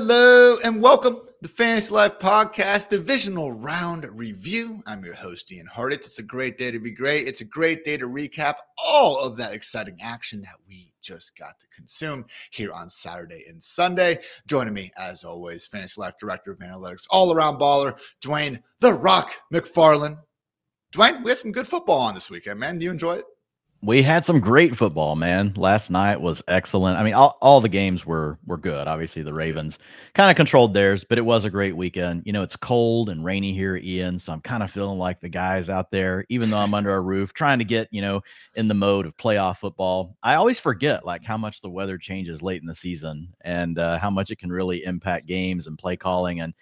Hello and welcome to Fantasy Life Podcast Divisional Round Review. I'm your host, Ian Hartitz. It's a great day to be great. It's a great day to recap all of that exciting action that we just got to consume here on Saturday and Sunday. Joining me, as always, Fantasy Life Director of Analytics, all around baller, Dwain The Rock McFarland. Dwain, we had some good football on this weekend, man. Do you enjoy it? We had some great football, man. Last night was excellent. I mean, all, all the games were were good. Obviously, the Ravens kind of controlled theirs, but it was a great weekend. You know, it's cold and rainy here, Ian, so I'm kind of feeling like the guys out there, even though I'm under a roof, trying to get you know in the mode of playoff football. I always forget like how much the weather changes late in the season and uh, how much it can really impact games and play calling. And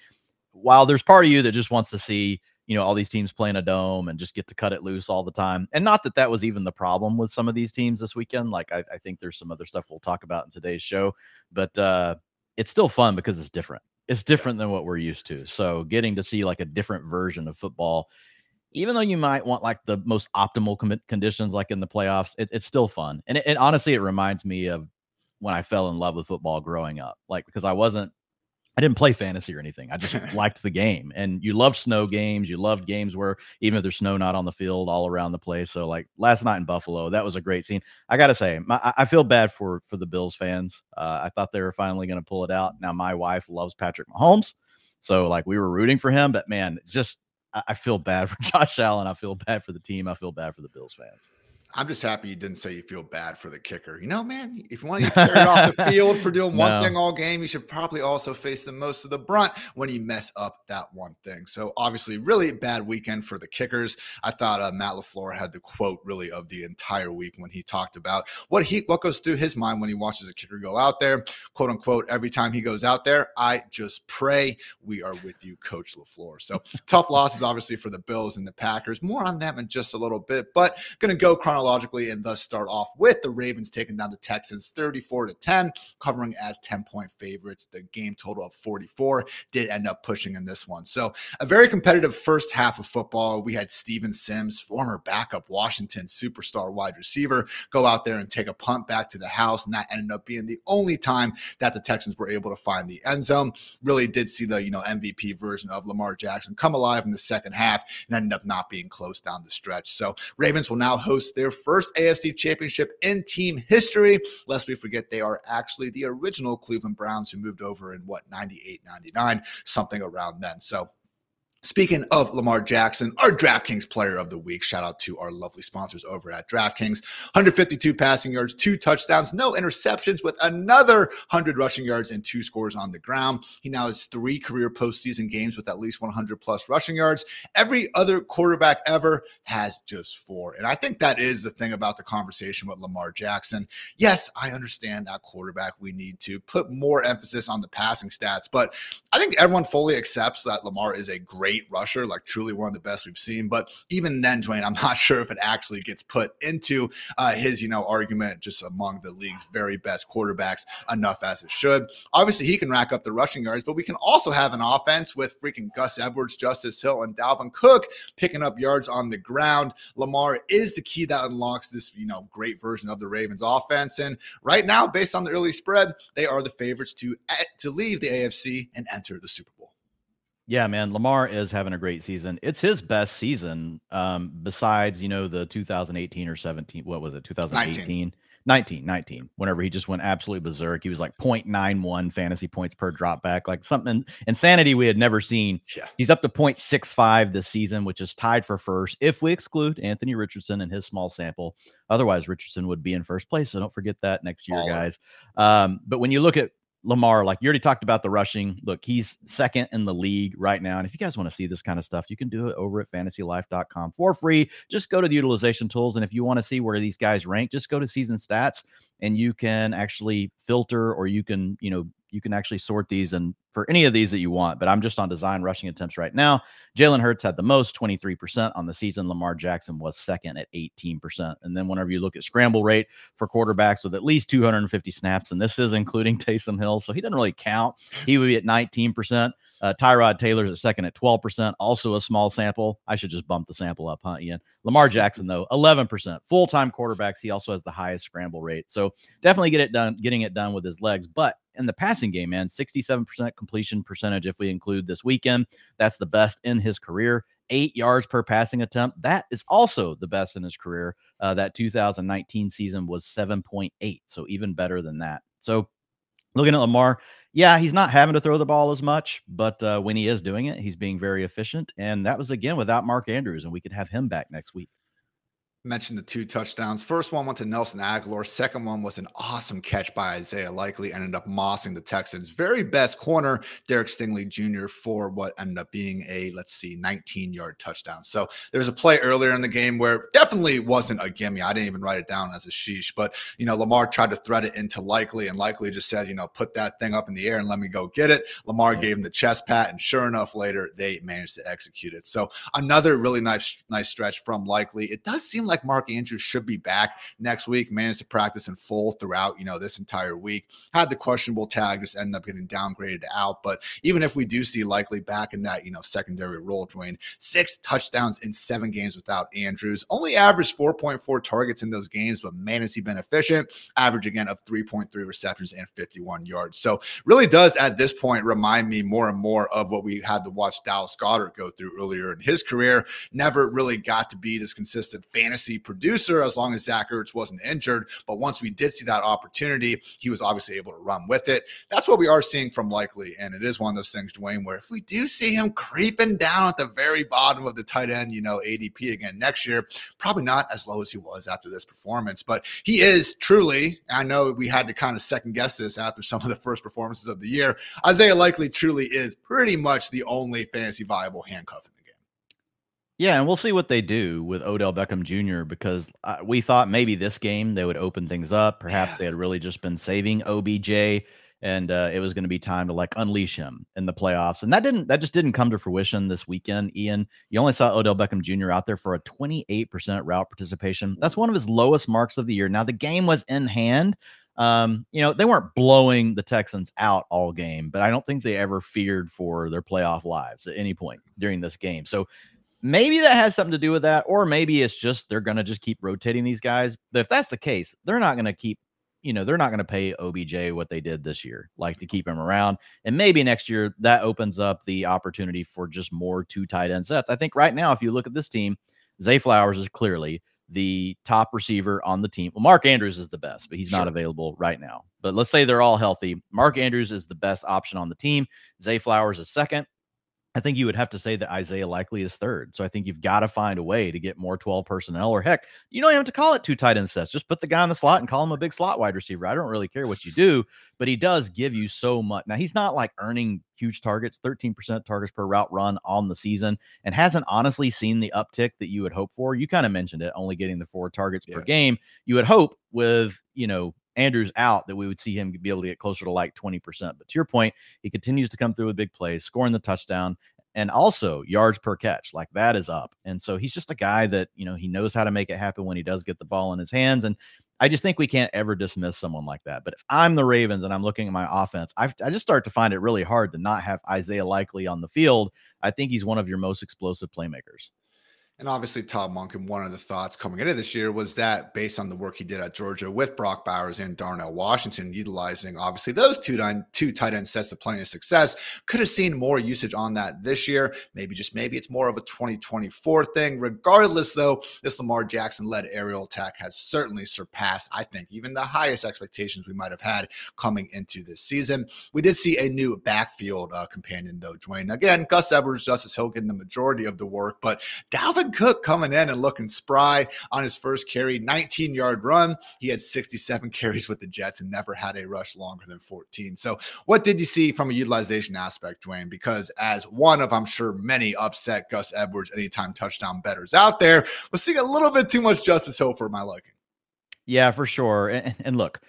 while there's part of you that just wants to see you know all these teams playing a dome and just get to cut it loose all the time. And not that that was even the problem with some of these teams this weekend like i, I think there's some other stuff we'll talk about in today's show but uh it's still fun because it's different. It's different than what we're used to. So getting to see like a different version of football even though you might want like the most optimal com- conditions like in the playoffs it, it's still fun. And it, it honestly it reminds me of when i fell in love with football growing up like because i wasn't I didn't play fantasy or anything. I just liked the game. And you love snow games. You loved games where even if there's snow not on the field, all around the place. So like last night in Buffalo, that was a great scene. I got to say, my, I feel bad for for the Bills fans. Uh, I thought they were finally going to pull it out. Now my wife loves Patrick Mahomes, so like we were rooting for him. But man, it's just I, I feel bad for Josh Allen. I feel bad for the team. I feel bad for the Bills fans. I'm just happy you didn't say you feel bad for the kicker. You know, man, if you want to get carried off the field for doing one no. thing all game, you should probably also face the most of the brunt when you mess up that one thing. So obviously, really bad weekend for the kickers. I thought uh, Matt LaFleur had the quote really of the entire week when he talked about what he what goes through his mind when he watches a kicker go out there, quote unquote. Every time he goes out there, I just pray we are with you, Coach LaFleur. So tough losses, obviously, for the Bills and the Packers. More on them in just a little bit, but going to go chronologically chronologically and thus start off with the Ravens taking down the Texans 34 to 10, covering as 10 point favorites. The game total of 44 did end up pushing in this one. So, a very competitive first half of football. We had Steven Sims, former backup Washington superstar wide receiver, go out there and take a punt back to the house. And that ended up being the only time that the Texans were able to find the end zone. Really did see the, you know, MVP version of Lamar Jackson come alive in the second half and ended up not being close down the stretch. So, Ravens will now host their first AFC championship in team history. Lest we forget, they are actually the original Cleveland Browns who moved over in what, 98, 99, something around then. So Speaking of Lamar Jackson, our DraftKings player of the week, shout out to our lovely sponsors over at DraftKings. 152 passing yards, two touchdowns, no interceptions, with another 100 rushing yards and two scores on the ground. He now has three career postseason games with at least 100 plus rushing yards. Every other quarterback ever has just four. And I think that is the thing about the conversation with Lamar Jackson. Yes, I understand that quarterback. We need to put more emphasis on the passing stats, but I think everyone fully accepts that Lamar is a great great rusher, like truly one of the best we've seen. But even then, Dwain, I'm not sure if it actually gets put into uh, his, you know, argument just among the league's very best quarterbacks enough as it should. Obviously, he can rack up the rushing yards, but we can also have an offense with freaking Gus Edwards, Justice Hill, and Dalvin Cook picking up yards on the ground. Lamar is the key that unlocks this, you know, great version of the Ravens offense. And right now, based on the early spread, they are the favorites to eh, to leave the AFC and enter the Super Bowl. Yeah, man, Lamar is having a great season. It's his best season, um, besides you know the 2018 or 17. What was it? 2018. 19. 19, 19, whenever he just went absolutely berserk. He was like 0.91 fantasy points per drop back, like something insanity we had never seen. Yeah. He's up to 0.65 this season, which is tied for first if we exclude Anthony Richardson and his small sample. Otherwise, Richardson would be in first place. So don't forget that next year, All guys. Um, but when you look at Lamar, like you already talked about the rushing. Look, he's second in the league right now. And if you guys want to see this kind of stuff, you can do it over at fantasylife.com for free. Just go to the utilization tools. And if you want to see where these guys rank, just go to season stats and you can actually filter or you can, you know, you can actually sort these and for any of these that you want. But I'm just on design rushing attempts right now. Jalen Hurts had the most, 23% on the season. Lamar Jackson was second at 18%. And then whenever you look at scramble rate for quarterbacks with at least 250 snaps, and this is including Taysom Hill, so he doesn't really count. He would be at 19%. Uh, Tyrod Taylor's at second at 12%, also a small sample. I should just bump the sample up, huh, Ian? Lamar Jackson, though, 11%. Full time quarterbacks, he also has the highest scramble rate. So definitely get it done, getting it done with his legs. But in the passing game, man, 67% completion percentage if we include this weekend. That's the best in his career. Eight yards per passing attempt. That is also the best in his career. Uh, that 2019 season was 7.8, so even better than that. So looking at Lamar, yeah, he's not having to throw the ball as much, but uh, when he is doing it, he's being very efficient. And that was again without Mark Andrews, and we could have him back next week mentioned the two touchdowns. First one went to Nelson Agholor. Second one was an awesome catch by Isaiah Likely. Ended up mossing the Texans' very best corner, Derek Stingley Jr., for what ended up being a let's see, 19 yard touchdown. So there was a play earlier in the game where definitely wasn't a gimme. I didn't even write it down as a sheesh, but you know Lamar tried to thread it into Likely, and Likely just said, you know, put that thing up in the air and let me go get it. Lamar gave him the chest pat, and sure enough, later they managed to execute it. So another really nice nice stretch from Likely. It does seem like like Mark Andrews should be back next week. Managed to practice in full throughout, you know, this entire week. Had the questionable tag, just ended up getting downgraded out. But even if we do see likely back in that, you know, secondary role, Dwain, six touchdowns in seven games without Andrews. Only averaged 4.4 targets in those games, but man, has he been efficient. Average again of 3.3 receptions and 51 yards. So really does at this point remind me more and more of what we had to watch Dallas Goedert go through earlier in his career. Never really got to be this consistent fantasy producer as long as Zach Ertz wasn't injured. But once we did see that opportunity, he was obviously able to run with it. That's what we are seeing from Likely. And it is one of those things, Dwain, where if we do see him creeping down at the very bottom of the tight end, you know, ADP again next year, probably not as low as he was after this performance. But he is truly, I know we had to kind of second guess this after some of the first performances of the year. Isaiah Likely truly is pretty much the only fantasy viable handcuff yeah, and we'll see what they do with Odell Beckham Jr. because uh, we thought maybe this game they would open things up. Perhaps yeah. they had really just been saving OBJ, and uh, it was going to be time to like unleash him in the playoffs. And that didn't. That just didn't come to fruition this weekend. Ian, you only saw Odell Beckham Jr. out there for a 28% route participation. That's one of his lowest marks of the year. Now the game was in hand. Um, you know, they weren't blowing the Texans out all game, but I don't think they ever feared for their playoff lives at any point during this game. So Maybe that has something to do with that, or maybe it's just they're going to just keep rotating these guys. But if that's the case, they're not going to keep, you know, they're not going to pay OBJ what they did this year, like to keep him around. And maybe next year that opens up the opportunity for just more two tight end sets. I think right now, if you look at this team, Zay Flowers is clearly the top receiver on the team. Well, Mark Andrews is the best, but he's sure. not available right now. But let's say they're all healthy. Mark Andrews is the best option on the team. Zay Flowers is second. I think you would have to say that Isaiah Likely is third. So I think you've got to find a way to get more 12 personnel, or heck, you don't even have to call it two tight end sets. Just put the guy in the slot and call him a big slot wide receiver. I don't really care what you do, but he does give you so much. Now, he's not like earning huge targets, 13% targets per route run on the season, and hasn't honestly seen the uptick that you would hope for. You kind of mentioned it, only getting the four targets yeah. per game. You would hope with, you know, Andrews out that we would see him be able to get closer to like 20%. But to your point, he continues to come through with big plays, scoring the touchdown and also yards per catch. Like that is up. And so he's just a guy that, you know, he knows how to make it happen when he does get the ball in his hands. And I just think we can't ever dismiss someone like that. But if I'm the Ravens and I'm looking at my offense, i I just start to find it really hard to not have Isaiah Likely on the field. I think he's one of your most explosive playmakers. And obviously, Todd Monken, one of the thoughts coming into this year was that based on the work he did at Georgia with Brock Bowers and Darnell Washington, utilizing obviously those two, two tight end sets of plenty of success, could have seen more usage on that this year. Maybe just maybe it's more of a 2024 thing. Regardless, though, this Lamar Jackson led aerial attack has certainly surpassed, I think, even the highest expectations we might have had coming into this season. We did see a new backfield uh, companion, though, Dwain. Again, Gus Edwards, Justice Hill getting the majority of the work, but Dalvin Cook coming in and looking spry on his first carry, 19 yard run. He had 67 carries with the Jets and never had a rush longer than 14. So, what did you see from a utilization aspect, Dwain? Because as one of, I'm sure, many upset Gus Edwards anytime touchdown betters out there, was seeing a little bit too much Justice Hill for my liking. Yeah, for sure. And, and look,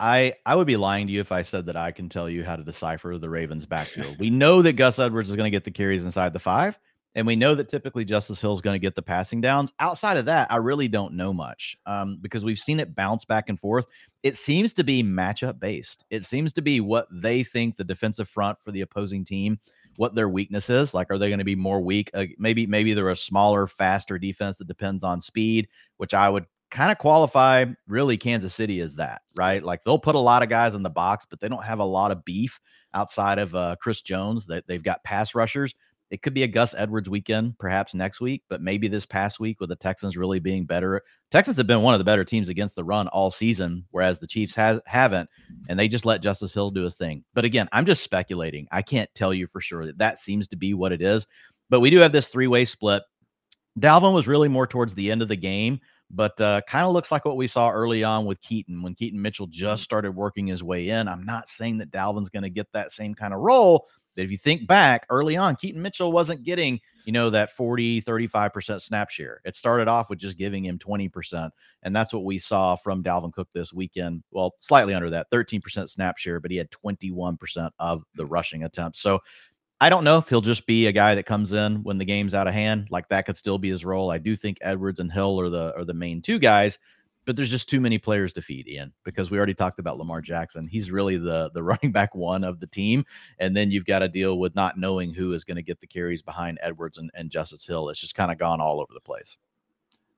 I I would be lying to you if I said that I can tell you how to decipher the Ravens backfield. we know that Gus Edwards is going to get the carries inside the five. And we know that typically Justice Hill is going to get the passing downs. Outside of that, I really don't know much um, because we've seen it bounce back and forth. It seems to be matchup based. It seems to be what they think the defensive front for the opposing team, what their weakness is. Like, are they going to be more weak? Uh, maybe maybe they're a smaller, faster defense that depends on speed, which I would kind of qualify really Kansas City as that, right? Like they'll put a lot of guys in the box, but they don't have a lot of beef outside of uh, Chris Jones. That they've got pass rushers. It could be a Gus Edwards weekend, perhaps next week, but maybe this past week with the Texans really being better. Texans have been one of the better teams against the run all season, whereas the Chiefs has haven't, and they just let Justice Hill do his thing. But again, I'm just speculating. I can't tell you for sure that that seems to be what it is. But we do have this three way split. Dalvin was really more towards the end of the game, but uh, kind of looks like what we saw early on with Keaton when Keaton Mitchell just started working his way in. I'm not saying that Dalvin's going to get that same kind of role, but if you think back early on, Keaton Mitchell wasn't getting, you know, that 40, 35% snap share. It started off with just giving him 20%. And that's what we saw from Dalvin Cook this weekend. Well, slightly under that, 13% snap share, but he had 21% of the mm. rushing attempts. So I don't know if he'll just be a guy that comes in when the game's out of hand. Like that could still be his role. I do think Edwards and Hill are the are the main two guys, but there's just too many players to feed Ian because we already talked about Lamar Jackson. He's really the the running back one of the team, and then you've got to deal with not knowing who is going to get the carries behind Edwards and, and Justice Hill. It's just kind of gone all over the place.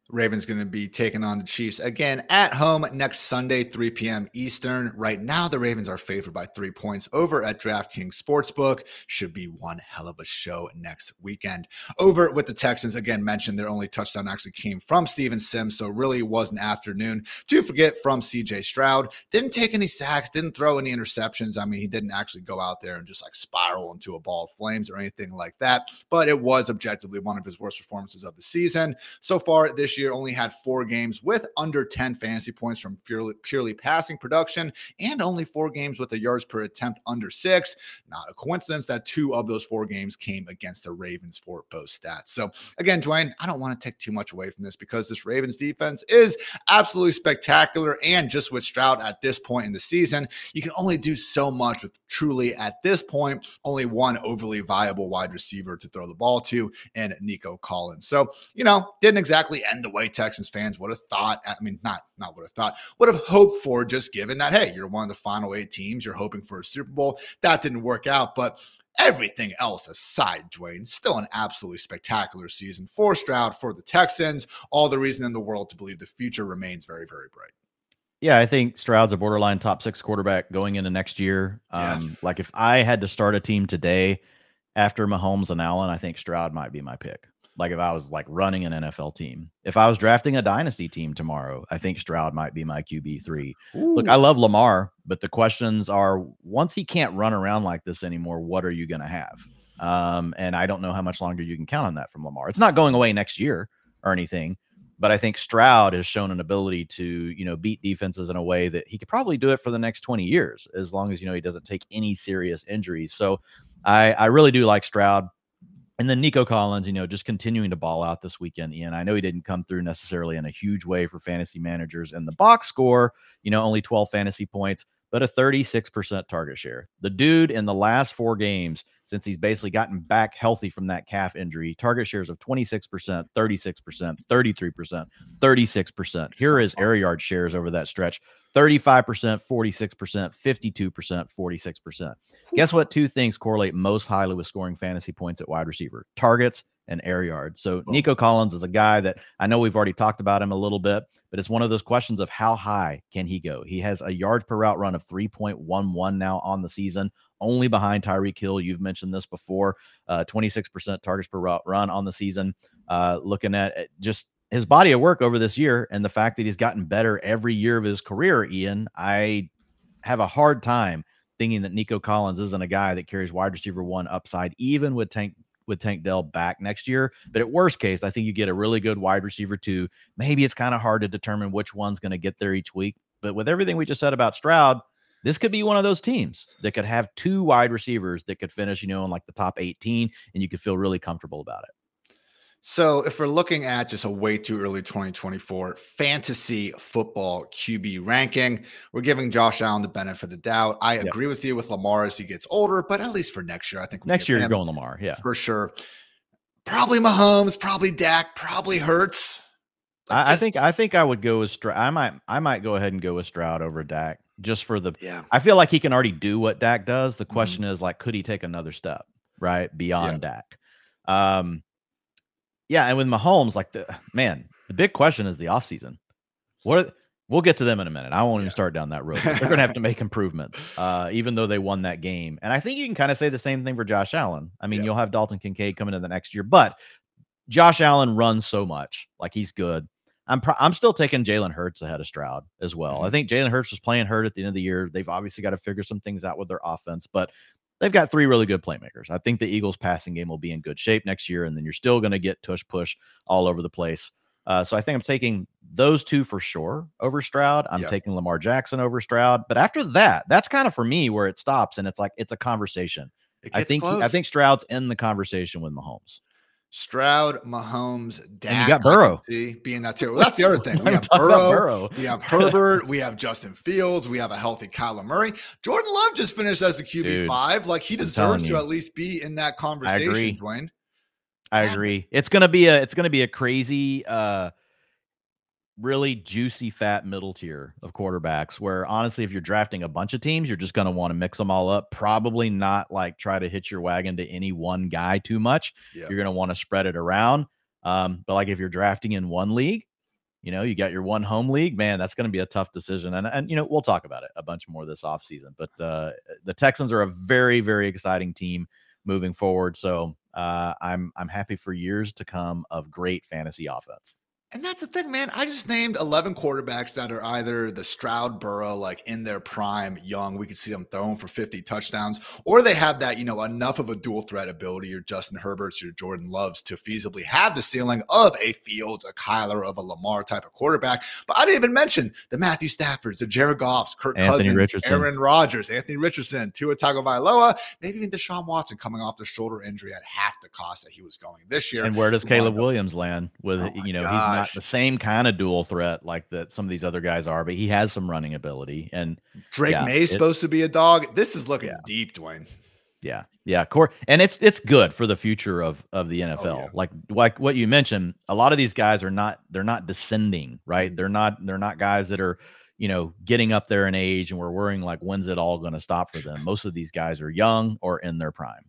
Ravens going to be taking on the Chiefs again at home next Sunday, 3 p.m. Eastern. Right now, the Ravens are favored by three points over at DraftKings Sportsbook. Should be one hell of a show next weekend. Over with the Texans, again, mentioned their only touchdown actually came from Steven Sims, so really was an afternoon to forget from CJ Stroud. Didn't take any sacks, didn't throw any interceptions. I mean, he didn't actually go out there and just like spiral into a ball of flames or anything like that, but it was objectively one of his worst performances of the season. So far this year only had four games with under 10 fantasy points from purely, purely passing production and only four games with a yards per attempt under six. Not a coincidence that two of those four games came against the Ravens for post stats. So, again, Dwain, I don't want to take too much away from this because this Ravens defense is absolutely spectacular. And just with Stroud at this point in the season, you can only do so much with truly at this point only one overly viable wide receiver to throw the ball to, and Nico Collins. So, you know, didn't exactly end the way Texans fans would have thought. I mean, not not would have thought, would have hoped for, just given that hey, you're one of the final eight teams, you're hoping for a Super Bowl. That didn't work out, but everything else aside, Dwain, still an absolutely spectacular season for Stroud, for the Texans. All the reason in the world to believe the future remains very, very bright. Yeah, I think Stroud's a borderline top six quarterback going into next year. Um, yeah. Like if I had to start a team today after Mahomes and Allen, I think Stroud might be my pick. Like if I was like running an NFL team, if I was drafting a dynasty team tomorrow, I think Stroud might be my QB three. Look, I love Lamar, but the questions are once he can't run around like this anymore, what are you going to have? Um, and I don't know how much longer you can count on that from Lamar. It's not going away next year or anything, but I think Stroud has shown an ability to, you know, beat defenses in a way that he could probably do it for the next 20 years, as long as, you know, he doesn't take any serious injuries. So I, I really do like Stroud. And then Nico Collins, you know, just continuing to ball out this weekend. Ian, I know he didn't come through necessarily in a huge way for fantasy managers. And the box score, you know, only 12 fantasy points, but a 36% target share. The dude in the last four games, since he's basically gotten back healthy from that calf injury, target shares of 26%, 36%, 33%, 36%. Here his air yard shares over that stretch 35%, 46%, 52%, 46%. Guess what? Two things correlate most highly with scoring fantasy points at wide receiver targets and air yards. So Nico Collins is a guy that I know we've already talked about him a little bit, but it's one of those questions of how high can he go? He has a yards per route run of 3.11 now on the season, only behind Tyreek Hill. You've mentioned this before, uh, 26% targets per route run on the season. Uh, looking at just his body of work over this year and the fact that he's gotten better every year of his career, Ian, I have a hard time thinking that Nico Collins isn't a guy that carries wide receiver one upside, even with Tank with Tank Dell back next year. But at worst case, I think you get a really good wide receiver two. Maybe it's kind of hard to determine which one's going to get there each week. But with everything we just said about Stroud, this could be one of those teams that could have two wide receivers that could finish, you know, in like the top 18, and you could feel really comfortable about it. So, if we're looking at just a way too early 2024 fantasy football QB ranking, we're giving Josh Allen the benefit of the doubt. I yep. agree with you with Lamar as he gets older, but at least for next year, I think next year you're going Lamar, yeah, for sure. Probably Mahomes, probably Dak, probably Hurts. I, I, think I think I would go with Stroud. I might I might go ahead and go with Stroud over Dak just for the. Yeah. I feel like he can already do what Dak does. The question mm-hmm. is like, could he take another step right beyond yeah. Dak? Um, yeah, and with Mahomes, like the man, the big question is the offseason. What we'll get to them in a minute. I won't yeah. even start down that road. They're going to have to make improvements, uh, even though they won that game. And I think you can kind of say the same thing for Josh Allen. I mean, yeah. you'll have Dalton Kincaid coming in the next year, but Josh Allen runs so much, like he's good. I'm pro- I'm still taking Jalen Hurts ahead of Stroud as well. Mm-hmm. I think Jalen Hurts was playing hurt at the end of the year. They've obviously got to figure some things out with their offense, but they've got three really good playmakers. I think the Eagles passing game will be in good shape next year, and then you're still going to get tush push all over the place. Uh, so I think I'm taking those two for sure over Stroud. I'm yep. taking Lamar Jackson over Stroud. But after that, that's kind of for me where it stops, and it's like it's a conversation. I think close. I think Stroud's in the conversation with Mahomes. Stroud, Mahomes, Dak, and you got Burrow being that too. Well, that's the other thing. We have Burrow, Burrow, we have Herbert, we have Justin Fields, we have a healthy Kyler Murray. Jordan Love just finished as the QB five. Like he deserves to at least be in that conversation. I agree. Dwain. I agree. It's gonna be a it's gonna be a crazy uh really juicy fat middle tier of quarterbacks where honestly if you're drafting a bunch of teams you're just going to want to mix them all up probably not like try to hitch your wagon to any one guy too much. You're going to want to spread it around um, but like if you're drafting in one league you know you got your one home league man that's going to be a tough decision and and you know we'll talk about it a bunch more this offseason but uh, the texans are a very very exciting team moving forward so uh, i'm i'm happy for years to come of great fantasy offense and that's the thing, man. I just named 11 quarterbacks that are either the Stroud Burrow, like in their prime, young. We could see them throwing for 50 touchdowns, or they have that, you know, enough of a dual threat ability, your Justin Herberts, your Jordan Loves, to feasibly have the ceiling of a Fields, a Kyler, of a Lamar type of quarterback. But I didn't even mention the Matthew Staffords, the Jared Goffs, Kirk Anthony Cousins, Richardson. Aaron Rodgers, Anthony Richardson, Tua Tagovailoa, maybe even Deshaun Watson coming off the shoulder injury at half the cost that he was going this year. And where does Caleb Williams land with, oh you know, gosh. he's not the same kind of dual threat like that some of these other guys are, but he has some running ability. And Drake yeah, Maye is supposed to be a dog. This is looking yeah. deep, Dwain. Yeah, yeah, core, and it's it's good for the future of of the NFL. Oh, yeah. Like like what you mentioned, a lot of these guys are not they're not descending, right? Mm-hmm. They're not they're not guys that are you know getting up there in age, and we're worrying like when's it all going to stop for them. Most of these guys are young or in their prime.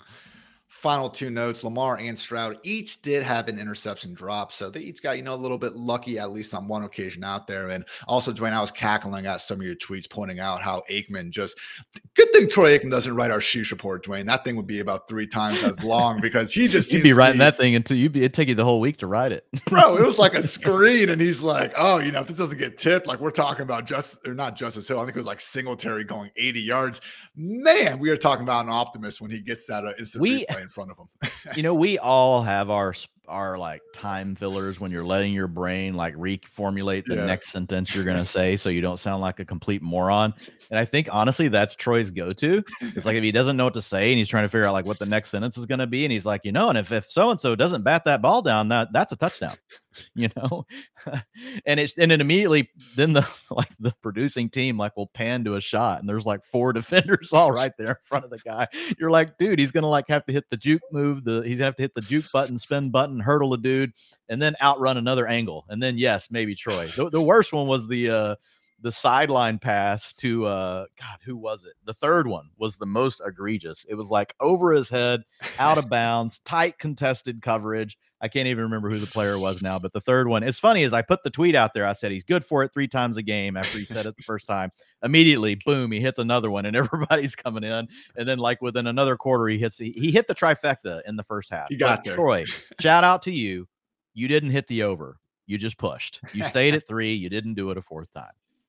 Final two notes Lamar and Stroud each did have an interception drop. So they each got, you know, a little bit lucky, at least on one occasion out there. And also, Dwain, I was cackling at some of your tweets pointing out how Aikman just good thing Troy Aikman doesn't write our sheesh report, Dwain. That thing would be about three times as long because he just You'd be writing be, that thing until you'd be it'd take you the whole week to write it. bro, it was like a screen, and he's like, Oh, you know, if this doesn't get tipped, like we're talking about just or not Justice Hill. I think it was like Singletary going 80 yards. Man, we are talking about an optimist when he gets that uh, instant we, in front of him. you know, we all have our our like time fillers when you're letting your brain like reformulate the yeah. next sentence you're gonna say so you don't sound like a complete moron. And I think honestly that's Troy's go-to. It's like if he doesn't know what to say and he's trying to figure out like what the next sentence is gonna be, and he's like, you know, and if if so and so doesn't bat that ball down, that that's a touchdown. you know and it's and it immediately then the like the producing team like will pan to a shot and there's like four defenders all right there in front of the guy you're like dude he's gonna like have to hit the juke move the he's gonna have to hit the juke button spin button hurdle a dude and then outrun another angle and then yes maybe troy. The, the worst one was the uh the sideline pass to uh god who was it the third one was the most egregious it was like over his head out of bounds tight contested coverage I can't even remember who the player was now, but the third one. It's funny as I put the tweet out there. I said he's good for it three times a game. After he said it the first time, immediately, boom, he hits another one, and everybody's coming in. And then, like within another quarter, he hits. He, he hit the trifecta in the first half. You got there. Troy. shout out to you. You didn't hit the over. You just pushed. You stayed at three. You didn't do it a fourth time.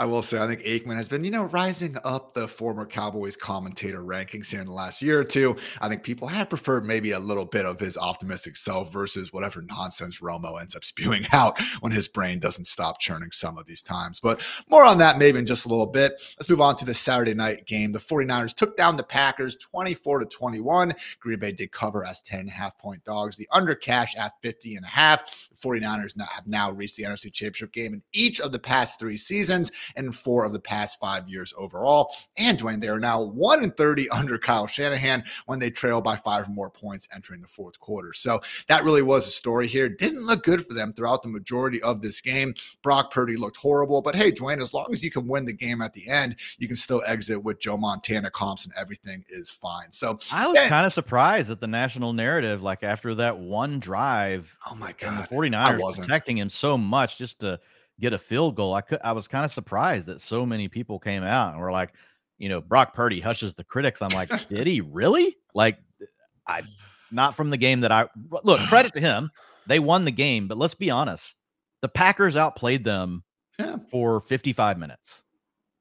I will say, I think Aikman has been, you know, rising up the former Cowboys commentator rankings here in the last year or two. I think people have preferred maybe a little bit of his optimistic self versus whatever nonsense Romo ends up spewing out when his brain doesn't stop churning some of these times. But more on that maybe in just a little bit. Let's move on to the Saturday night game. The 49ers took down the Packers 24 to 21. Green Bay did cover as 10 and a half point dogs. The under cash at 50 and a half. The 49ers now have now reached the NFC Championship game in each of the past three seasons and four of the past five years overall. And Dwain, they are now one and 30 under Kyle Shanahan when they trail by five or more points entering the fourth quarter. So that really was a story here. Didn't look good for them throughout the majority of this game. Brock Purdy looked horrible, but hey, Dwain, as long as you can win the game at the end, you can still exit with Joe Montana comps and everything is fine. So I was kind of surprised at the national narrative, like after that one drive, oh my god, the 49ers protecting him so much just to get a field goal. I could I was kind of surprised that so many people came out and were like, you know, Brock Purdy hushes the critics. I'm like, did he really? Like, I not from the game that I look. Credit to him, they won the game. But let's be honest, the Packers outplayed them yeah. for 55 minutes.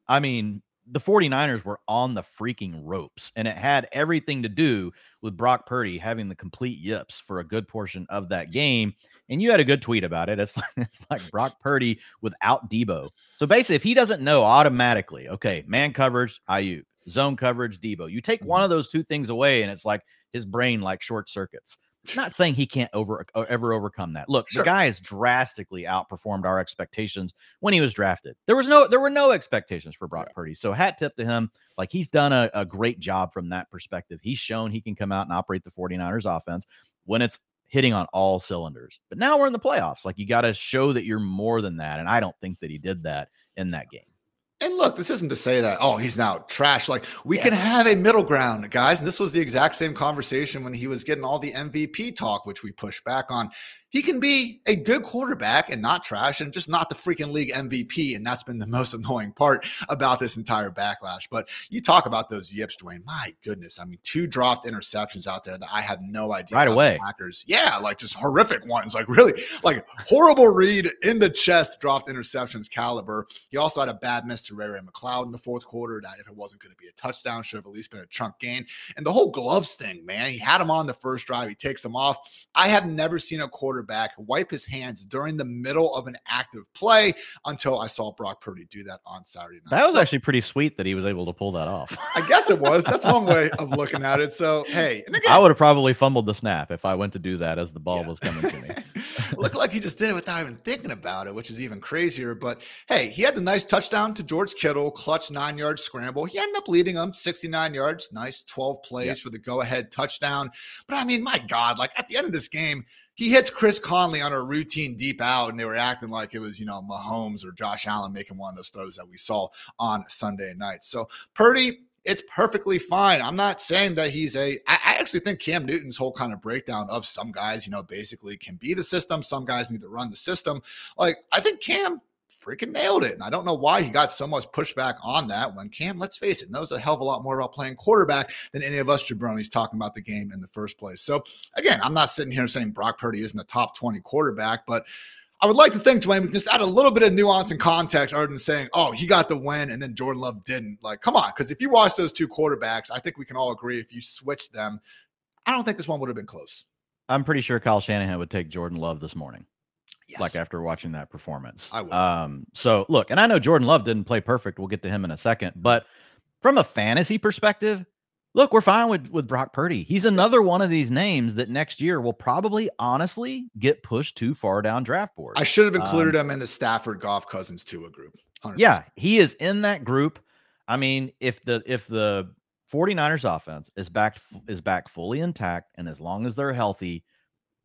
I mean, the 49ers were on the freaking ropes, and it had everything to do with Brock Purdy having the complete yips for a good portion of that game. And you had a good tweet about it. It's like, it's like Brock Purdy without Deebo. So basically, if he doesn't know automatically, okay, man coverage, Aiyuk, zone coverage, Deebo. you take one mm-hmm. of those two things away, and it's like his brain like short circuits. Not saying he can't over ever overcome that. Look, sure. the guy has drastically outperformed our expectations when he was drafted. There was no, there were no expectations for Brock yeah. Purdy. So hat tip to him. Like he's done a, a great job from that perspective. He's shown he can come out and operate the 49ers offense when it's hitting on all cylinders. But now we're in the playoffs. Like you got to show that you're more than that. And I don't think that he did that in that game. And look, this isn't to say that, oh, he's now trash. Like, we yeah. can have a middle ground, guys. And this was the exact same conversation when he was getting all the MVP talk, which we pushed back on he can be a good quarterback and not trash and just not the freaking league MVP. And that's been the most annoying part about this entire backlash. But you talk about those yips, Dwain. My goodness. I mean, two dropped interceptions out there that I have no idea. Right away. Packers. Yeah, like just horrific ones. Like really, like horrible read in the chest, dropped interceptions caliber. He also had a bad miss to Ray Ray McCloud in the fourth quarter. That if it wasn't going to be a touchdown, should have at least been a chunk gain. And the whole gloves thing, man. He had him on the first drive. He takes him off. I have never seen a quarter quarterback wipe his hands during the middle of an active play until I saw Brock Purdy do that on Saturday night. That was actually pretty sweet that he was able to pull that off. I guess it was. That's one way of looking at it. So, hey, again, I would have probably fumbled the snap if I went to do that as the ball yeah. was coming to me. Looked like he just did it without even thinking about it, which is even crazier. But hey, he had the nice touchdown to George Kittle, clutch nine yard scramble. He ended up leading him 69 yards, nice 12 plays yep. for the go ahead touchdown. But I mean, my God, like at the end of this game, he hits Chris Conley on a routine deep out, and they were acting like it was, you know, Mahomes or Josh Allen making one of those throws that we saw on Sunday night. So Purdy, it's perfectly fine. I'm not saying that he's a. I, actually think Cam Newton's whole kind of breakdown of some guys, you know, basically can be the system. Some guys need to run the system. Like I think Cam freaking nailed it. And I don't know why he got so much pushback on that when Cam, let's face it, knows a hell of a lot more about playing quarterback than any of us jabronis talking about the game in the first place. So again, I'm not sitting here saying Brock Purdy isn't a top 20 quarterback, but I would like to think, Dwain, we can just add a little bit of nuance and context other than saying, oh, he got the win and then Jordan Love didn't. Like, come on. Because if you watch those two quarterbacks, I think we can all agree if you switch them, I don't think this one would have been close. I'm pretty sure Kyle Shanahan would take Jordan Love this morning. Yes. Like after watching that performance. I would. Um, so look, and I know Jordan Love didn't play perfect. We'll get to him in a second, but from a fantasy perspective, look, we're fine with with Brock Purdy. He's another one of these names that next year will probably honestly get pushed too far down draft board. I should have included um, him in the Stafford Goff Cousins Tua group. 100%. Yeah, he is in that group. I mean, if the if the 49ers offense is back is back fully intact and as long as they're healthy,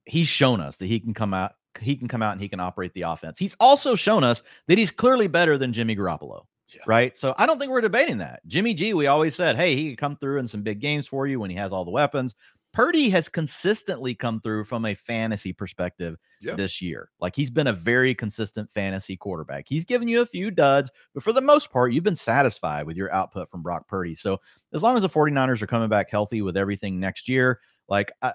he's shown us that he can come out he can come out and he can operate the offense. He's also shown us that he's clearly better than Jimmy Garoppolo. Yeah. Right. So I don't think we're debating that. Jimmy G, we always said, hey, he could come through in some big games for you when he has all the weapons. Purdy has consistently come through from a fantasy perspective yeah. this year. Like he's been a very consistent fantasy quarterback. He's given you a few duds, but for the most part, you've been satisfied with your output from Brock Purdy. So as long as the 49ers are coming back healthy with everything next year, like I,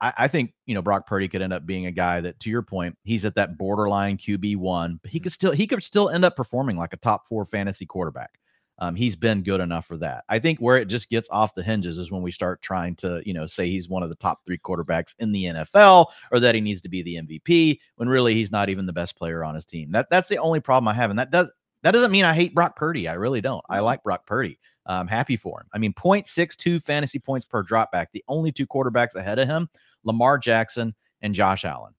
I, I, think you know Brock Purdy could end up being a guy that, to your point, he's at that borderline QB one, but he mm-hmm. could still he could still end up performing like a top four fantasy quarterback. Um, he's been good enough for that. I think where it just gets off the hinges is when we start trying to, you know, say he's one of the top three quarterbacks in the NFL or that he needs to be the MVP when really he's not even the best player on his team. That that's the only problem I have, and that does that doesn't mean I hate Brock Purdy. I really don't. I like Brock Purdy. I'm happy for him. I mean, 0.62 fantasy points per dropback. The only two quarterbacks ahead of him Lamar Jackson, and Josh Allen.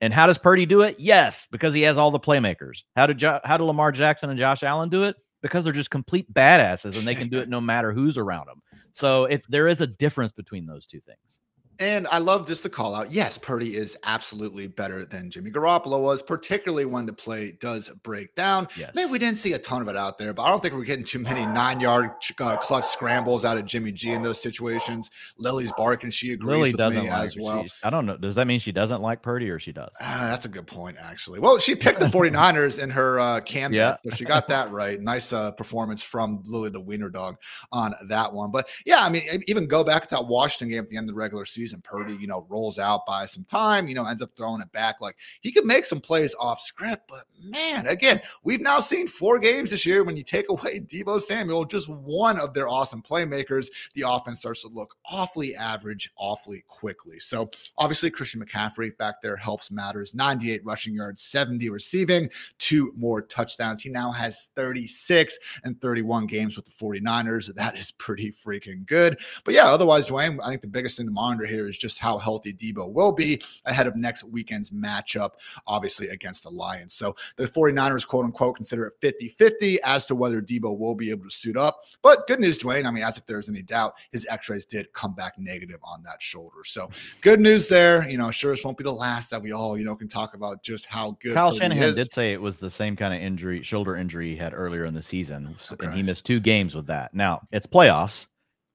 And how does Purdy do it? Yes, because he has all the playmakers. How did jo- how do Lamar Jackson and Josh Allen do it? Because they're just complete badasses and they can do it no matter who's around them. So it's there is a difference between those two things. And I love just the call out. Yes, Purdy is absolutely better than Jimmy Garoppolo was, particularly when the play does break down. Yes. Maybe we didn't see a ton of it out there, but I don't think we're getting too many nine yard uh, clutch scrambles out of Jimmy G in those situations. Lily's barking. She agrees Lily with doesn't me like as well. I don't know. Does that mean she doesn't like Purdy or she does? Uh, that's a good point, actually. Well, she picked the 49ers in her uh, yeah. so she got that right. Nice uh, performance from Lily the Wiener Dog on that one. But yeah, I mean, even go back to that Washington game at the end of the regular season season. Purdy, you know, rolls out by some time, you know, ends up throwing it back. Like he could make some plays off script, but man, again, we've now seen four games this year. When you take away Deebo Samuel, just one of their awesome playmakers, the offense starts to look awfully average, awfully quickly. So obviously, Christian McCaffrey back there helps matters 98 rushing yards, 70 receiving, two more touchdowns. He now has 36 and 31 games with the 49ers. That is pretty freaking good. But yeah, otherwise, Dwain, I think the biggest thing to monitor here is just how healthy Deebo will be ahead of next weekend's matchup, obviously against the Lions. So the 49ers, quote unquote, consider it 50 50 as to whether Deebo will be able to suit up. But good news, Dwain. I mean, as if there's any doubt, his x rays did come back negative on that shoulder. So good news there. You know, sure, this won't be the last that we all, you know, can talk about just how good Kyle Shanahan is. did say it was the same kind of injury, shoulder injury he had earlier in the season. Okay. And he missed two games with that. Now it's playoffs.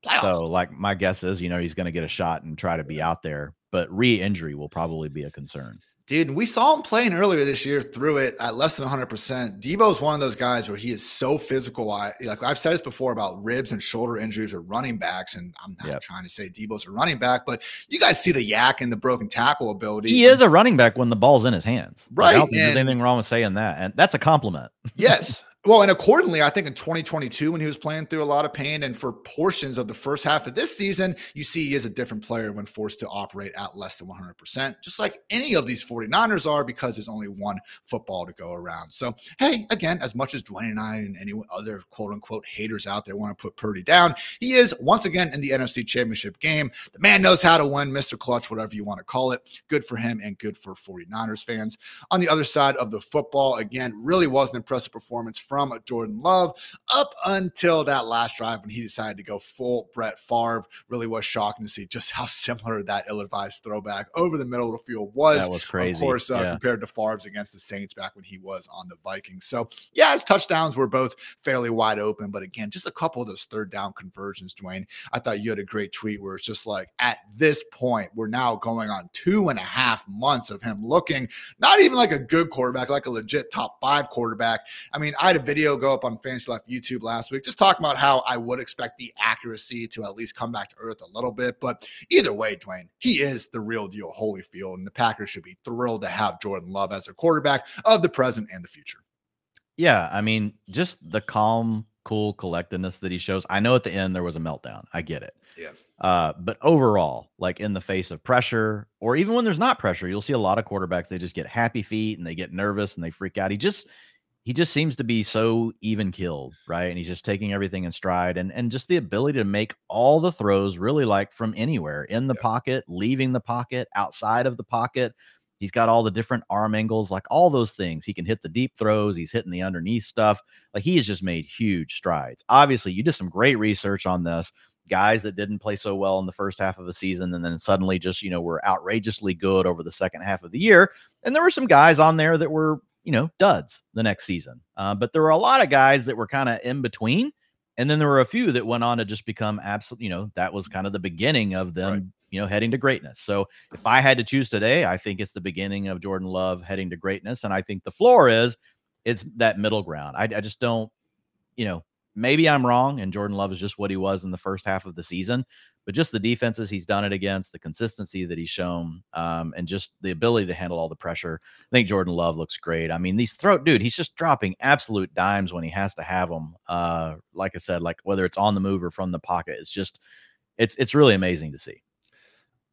Playoffs. So, like, my guess is, you know, he's going to get a shot and try to be out there, but re injury will probably be a concern. Dude, we saw him playing earlier this year through it at less than 100%. Deebo's one of those guys where he is so physical. I, like I've said this before about ribs and shoulder injuries or running backs, and I'm not yep. trying to say Deebo's a running back, but you guys see the YAC and the broken tackle ability. He is a running back when the ball's in his hands. Right. I don't think there's anything wrong with saying that. And that's a compliment. Yes. Well, and accordingly, I think in 2022, when he was playing through a lot of pain, and for portions of the first half of this season, you see he is a different player when forced to operate at less than 100%, just like any of these 49ers are, because there's only one football to go around. So, hey, again, as much as Dwain and I and any other quote unquote haters out there want to put Purdy down, he is once again in the NFC Championship game. The man knows how to win, Mr. Clutch, whatever you want to call it. Good for him and good for 49ers fans. On the other side of the football, again, really was an impressive performance from Jordan Love up until that last drive when he decided to go full Brett Favre. Really was shocking to see just how similar that ill-advised throwback over the middle of the field was. That was crazy. Of course, uh, yeah. compared to Favre's against the Saints back when he was on the Vikings. So yeah, his touchdowns were both fairly wide open, but again, just a couple of those third down conversions, Dwain. I thought you had a great tweet where it's just like at this point, we're now going on two and a half months of him looking not even like a good quarterback, like a legit top five quarterback. I mean, I had a video go up on Fantasy Life YouTube last week, just talking about how I would expect the accuracy to at least come back to earth a little bit. But either way, Dwain, he is the real deal Holyfield, and the Packers should be thrilled to have Jordan Love as their quarterback of the present and the future. Yeah, I mean, just the calm, cool collectedness that he shows. I know at the end there was a meltdown. I get it. Yeah. Uh, but overall, like in the face of pressure, or even when there's not pressure, you'll see a lot of quarterbacks, they just get happy feet and they get nervous and they freak out. He just he just seems to be so even killed, right? And he's just taking everything in stride and and just the ability to make all the throws really like from anywhere in the pocket, leaving the pocket, outside of the pocket. He's got all the different arm angles, like all those things. He can hit the deep throws, he's hitting the underneath stuff. Like he has just made huge strides. Obviously, you did some great research on this. Guys that didn't play so well in the first half of the season and then suddenly just, you know, were outrageously good over the second half of the year. And there were some guys on there that were you know, duds the next season. Uh, but there were a lot of guys that were kind of in between. And then there were a few that went on to just become absolute, you know, that was kind of the beginning of them, right. you know, heading to greatness. So if I had to choose today, I think it's the beginning of Jordan Love heading to greatness. And I think the floor is, it's that middle ground. I, I just don't, you know, maybe I'm wrong and Jordan Love is just what he was in the first half of the season but just the defenses he's done it against, the consistency that he's shown, um, and just the ability to handle all the pressure. I think Jordan Love looks great. I mean, these throat dude, he's just dropping absolute dimes when he has to have them. Uh, like I said, like whether it's on the move or from the pocket, it's just it's it's really amazing to see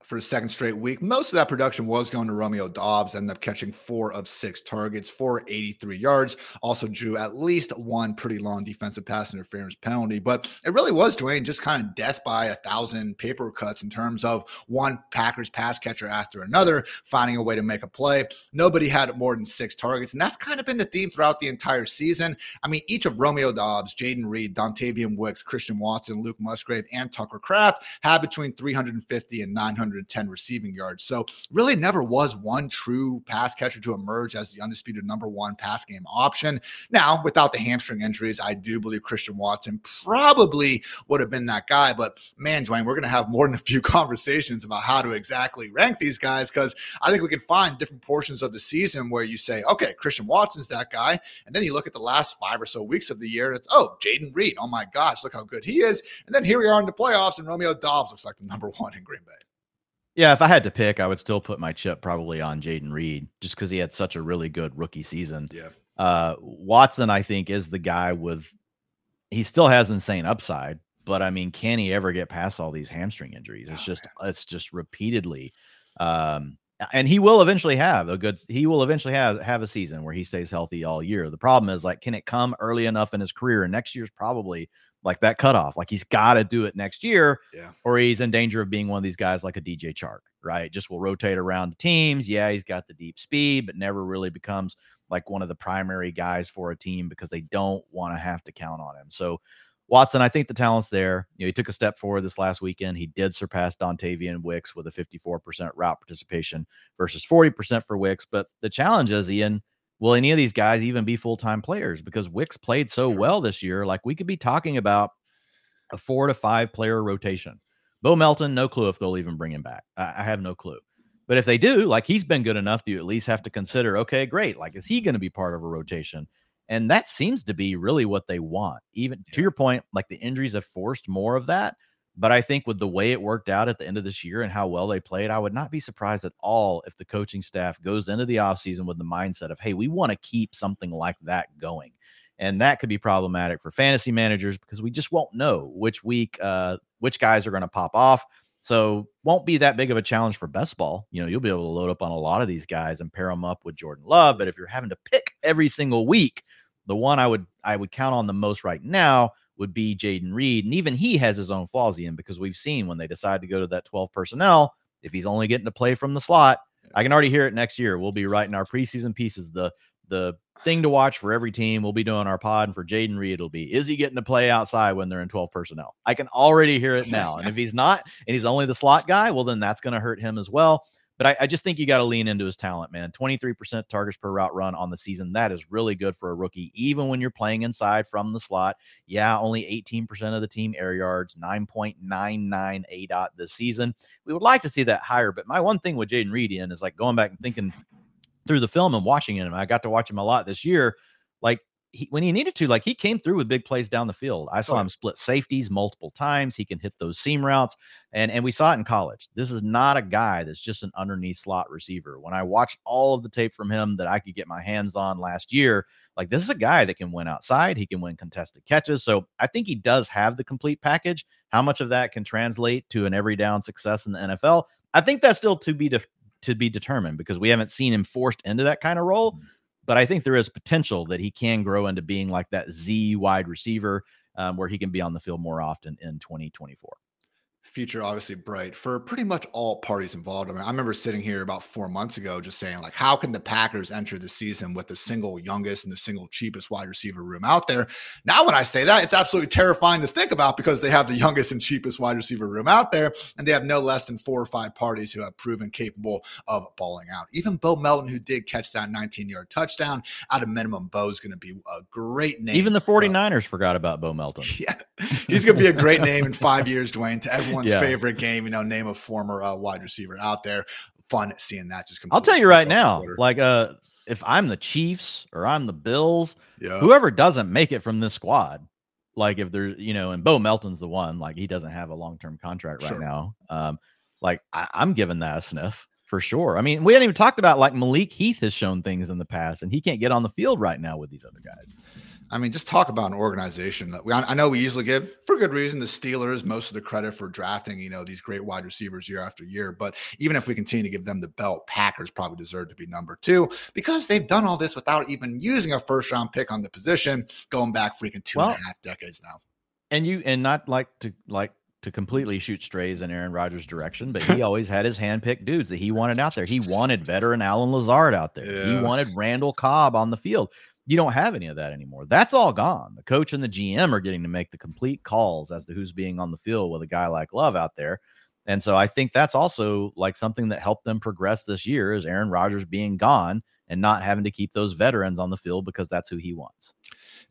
for the second straight week. Most of that production was going to Romeo Doubs, ended up catching four of six targets for 83 yards. Also drew at least one pretty long defensive pass interference penalty. But it really was, Dwain, just kind of death by a thousand paper cuts in terms of one Packers pass catcher after another, finding a way to make a play. Nobody had more than six targets. And that's kind of been the theme throughout the entire season. I mean, each of Romeo Doubs, Jayden Reed, Dontayvion Wicks, Christian Watson, Luke Musgrave, and Tucker Kraft had between 350 and 900 910 receiving yards. So really never was one true pass catcher to emerge as the undisputed number one pass game option. Now, without the hamstring injuries, I do believe Christian Watson probably would have been that guy. But man, Dwain, we're going to have more than a few conversations about how to exactly rank these guys because I think we can find different portions of the season where you say, okay, Christian Watson's that guy. And then you look at the last five or so weeks of the year and it's, oh, Jayden Reed. Oh my gosh, look how good he is. And then here we are in the playoffs and Romeo Doubs looks like the number one in Green Bay. Yeah, if I had to pick, I would still put my chip probably on Jayden Reed just because he had such a really good rookie season. Yeah. Uh, Watson, I think, is the guy with he still has insane upside, but I mean, can he ever get past all these hamstring injuries? It's oh, just man. it's just repeatedly um and he will eventually have a good he will eventually have have a season where he stays healthy all year. The problem is like can it come early enough in his career and next year's probably like that cutoff. Like he's got to do it next year, yeah. or he's in danger of being one of these guys like a DJ Chark, right? Just will rotate around the teams. Yeah, he's got the deep speed, but never really becomes like one of the primary guys for a team because they don't want to have to count on him. So Watson, I think the talent's there. You know, he took a step forward this last weekend. He did surpass Dontayvion Wicks with a 54% route participation versus 40% for Wicks. But the challenge is, Ian, will any of these guys even be full time players? Because Wicks played so well this year. Like we could be talking about a four to five player rotation. Bo Melton, no clue if they'll even bring him back. I, I have no clue. But if they do, like he's been good enough, you at least have to consider, okay, great. Like, is he going to be part of a rotation? And that seems to be really what they want. Even to your point, like the injuries have forced more of that. But I think with the way it worked out at the end of this year and how well they played, I would not be surprised at all if the coaching staff goes into the offseason with the mindset of, hey, we want to keep something like that going. And that could be problematic for fantasy managers because we just won't know which week, uh, which guys are going to pop off. So won't be that big of a challenge for best ball. You know, you'll be able to load up on a lot of these guys and pair them up with Jordan Love. But if you're having to pick every single week, the one I would I would count on the most right now would be Jayden Reed. And even he has his own flaws in because we've seen when they decide to go to that 12 personnel, if he's only getting to play from the slot, I can already hear it next year. We'll be writing our preseason pieces. The the thing to watch for every team. We'll be doing our pod, and for Jayden Reed, it'll be is he getting to play outside when they're in 12 personnel? I can already hear it now. And if he's not, and he's only the slot guy, well, then that's going to hurt him as well. But I, I just think you got to lean into his talent, man. 23% targets per route run on the season. That is really good for a rookie, even when you're playing inside from the slot. Yeah, only 18% of the team air yards, 9.99 A dot this season. We would like to see that higher. But my one thing with Jayden Reed in is like going back and thinking through the film and watching him. I got to watch him a lot this year. Like he, when he needed to, like he came through with big plays down the field. I saw him split safeties multiple times. He can hit those seam routes, and and we saw it in college. This is not a guy that's just an underneath slot receiver. When I watched all of the tape from him that I could get my hands on last year, like this is a guy that can win outside. He can win contested catches. So I think he does have the complete package. How much of that can translate to an every down success in the NFL? I think that's still to be de- to be determined because we haven't seen him forced into that kind of role. Mm. But I think there is potential that he can grow into being like that Z wide receiver um, where he can be on the field more often in 2024 future obviously bright for pretty much all parties involved. I mean, I remember sitting here about four months ago just saying, like, how can the Packers enter the season with the single youngest and the single cheapest wide receiver room out there? Now, when I say that, it's absolutely terrifying to think about because they have the youngest and cheapest wide receiver room out there, and they have no less than four or five parties who have proven capable of balling out. Even Bo Melton, who did catch that 19 yard touchdown, at a minimum, Bo's going to be a great name. Even the 49ers uh, forgot about Bo Melton. Yeah. He's going to be a great name in five years, Dwain, to everyone everyone's yeah. favorite game. You know, name a former uh, wide receiver out there. Fun seeing that. Just come. I'll tell you right now, like uh, if I'm the Chiefs or I'm the Bills, yeah. whoever doesn't make it from this squad, like if there's you know, and Bo Melton's the one, like he doesn't have a long term contract right sure. now. Um, like I, I'm giving that a sniff for sure. I mean, we haven't even talked about like Malik Heath has shown things in the past, and he can't get on the field right now with these other guys. I mean, just talk about an organization that we, I know we usually give for good reason the Steelers most of the credit for drafting, you know, these great wide receivers year after year. But even if we continue to give them the belt, Packers probably deserve to be number two because they've done all this without even using a first round pick on the position, going back freaking two well, and a half decades now. And you, and not like to like to completely shoot strays in Aaron Rodgers' direction, but he always had his handpicked dudes that he wanted out there. He wanted veteran Allen Lazard out there. Yeah. He wanted Randall Cobb on the field you don't have any of that anymore. That's all gone. The coach and the GM are getting to make the complete calls as to who's being on the field with a guy like Love out there. And so I think that's also like something that helped them progress this year is Aaron Rodgers being gone and not having to keep those veterans on the field because that's who he wants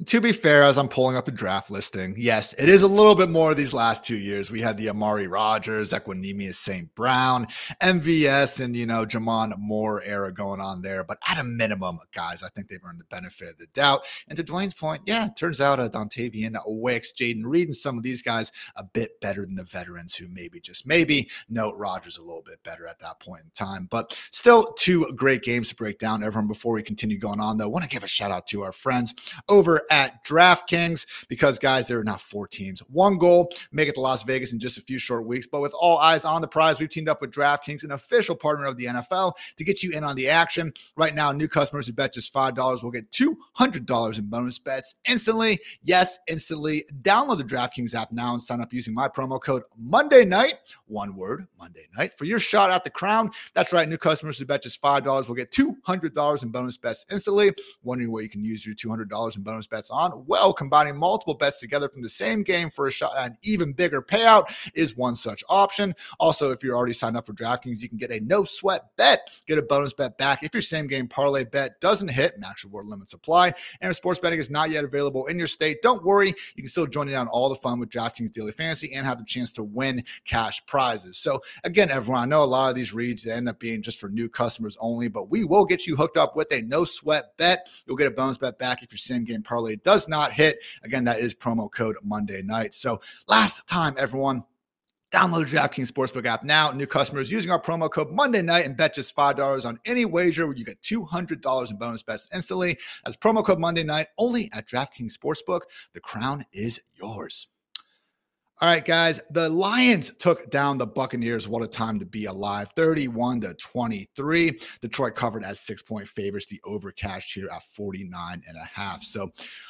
to be fair, as I'm pulling up a draft listing, yes, it is a little bit more these last two years. We had the Amari Rogers, Equanimeous St. Brown, MVS, and, you know, J'Mon Moore era going on there. But at a minimum, guys, I think they've earned the benefit of the doubt. And to Dwain's point, yeah, turns out a Dontayvion Wicks, Jayden Reed, and some of these guys a bit better than the veterans who maybe, just maybe, note Rogers a little bit better at that point in time. But still, two great games to break down. Everyone, before we continue going on, though, want to give a shout out to our friends over at DraftKings because, guys, there are now four teams. One goal, make it to Las Vegas in just a few short weeks. But with all eyes on the prize, we've teamed up with DraftKings, an official partner of the NFL, to get you in on the action. Right now, new customers who bet just $5 will get $200 in bonus bets instantly. Yes, instantly. Download the DraftKings app now and sign up using my promo code Monday Night. One word, Monday Night, for your shot at the crown. That's right. New customers who bet just $5 will get $200 in bonus bets instantly. Wondering what you can use your $200 in bonus bets on? Well, combining multiple bets together from the same game for a shot at an even bigger payout is one such option. Also, if you're already signed up for DraftKings, you can get a no sweat bet, get a bonus bet back if your same game parlay bet doesn't hit. Max reward limits apply. And if sports betting is not yet available in your state, don't worry. You can still join in on all the fun with DraftKings Daily Fantasy and have the chance to win cash prizes. So, again, everyone, I know a lot of these reads they end up being just for new customers only, but we will get you hooked up with a no sweat bet. You'll get a bonus bet back if your same game parlay does not hit, again, that is promo code Monday night. So last time, everyone. Download the DraftKings Sportsbook app now. New customers using our promo code Monday night and bet just $5 on any wager you get $200 in bonus bets instantly. As promo code Monday night only at DraftKings Sportsbook. The crown is yours. All right, guys. The Lions took down the Buccaneers. What a time to be alive. 31 to 23. Detroit covered as six point favorites. The over cashed here at 49 and a half. So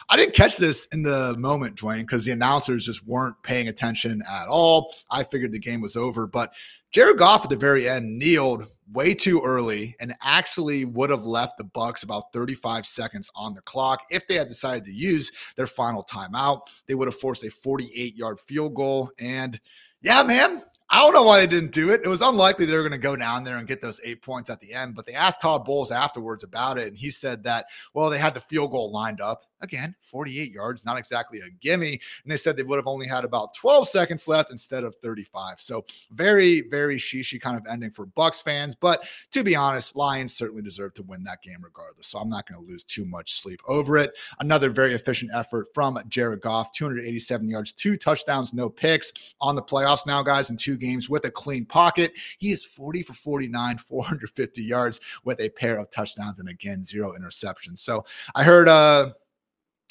I didn't catch this in the moment, Dwain, because the announcers just weren't paying attention at all. I figured the game was over, but Jared Goff at the very end kneeled way too early and actually would have left the Bucs about 35 seconds on the clock if they had decided to use their final timeout. They would have forced a 48-yard field goal and yeah, man, I don't know why they didn't do it. It was unlikely they were going to go down there and get those eight points at the end, but they asked Todd Bowles afterwards about it, and he said that, well, they had the field goal lined up. Again, 48 yards, not exactly a gimme. And they said they would have only had about 12 seconds left instead of 35. So very, very shishy kind of ending for Bucs fans. But to be honest, Lions certainly deserve to win that game regardless. So I'm not going to lose too much sleep over it. Another very efficient effort from Jared Goff, 287 yards, two touchdowns, no picks on the playoffs now, guys, in two games with a clean pocket. He is 40 for 49, 450 yards with a pair of touchdowns and again, zero interceptions. So I heard uh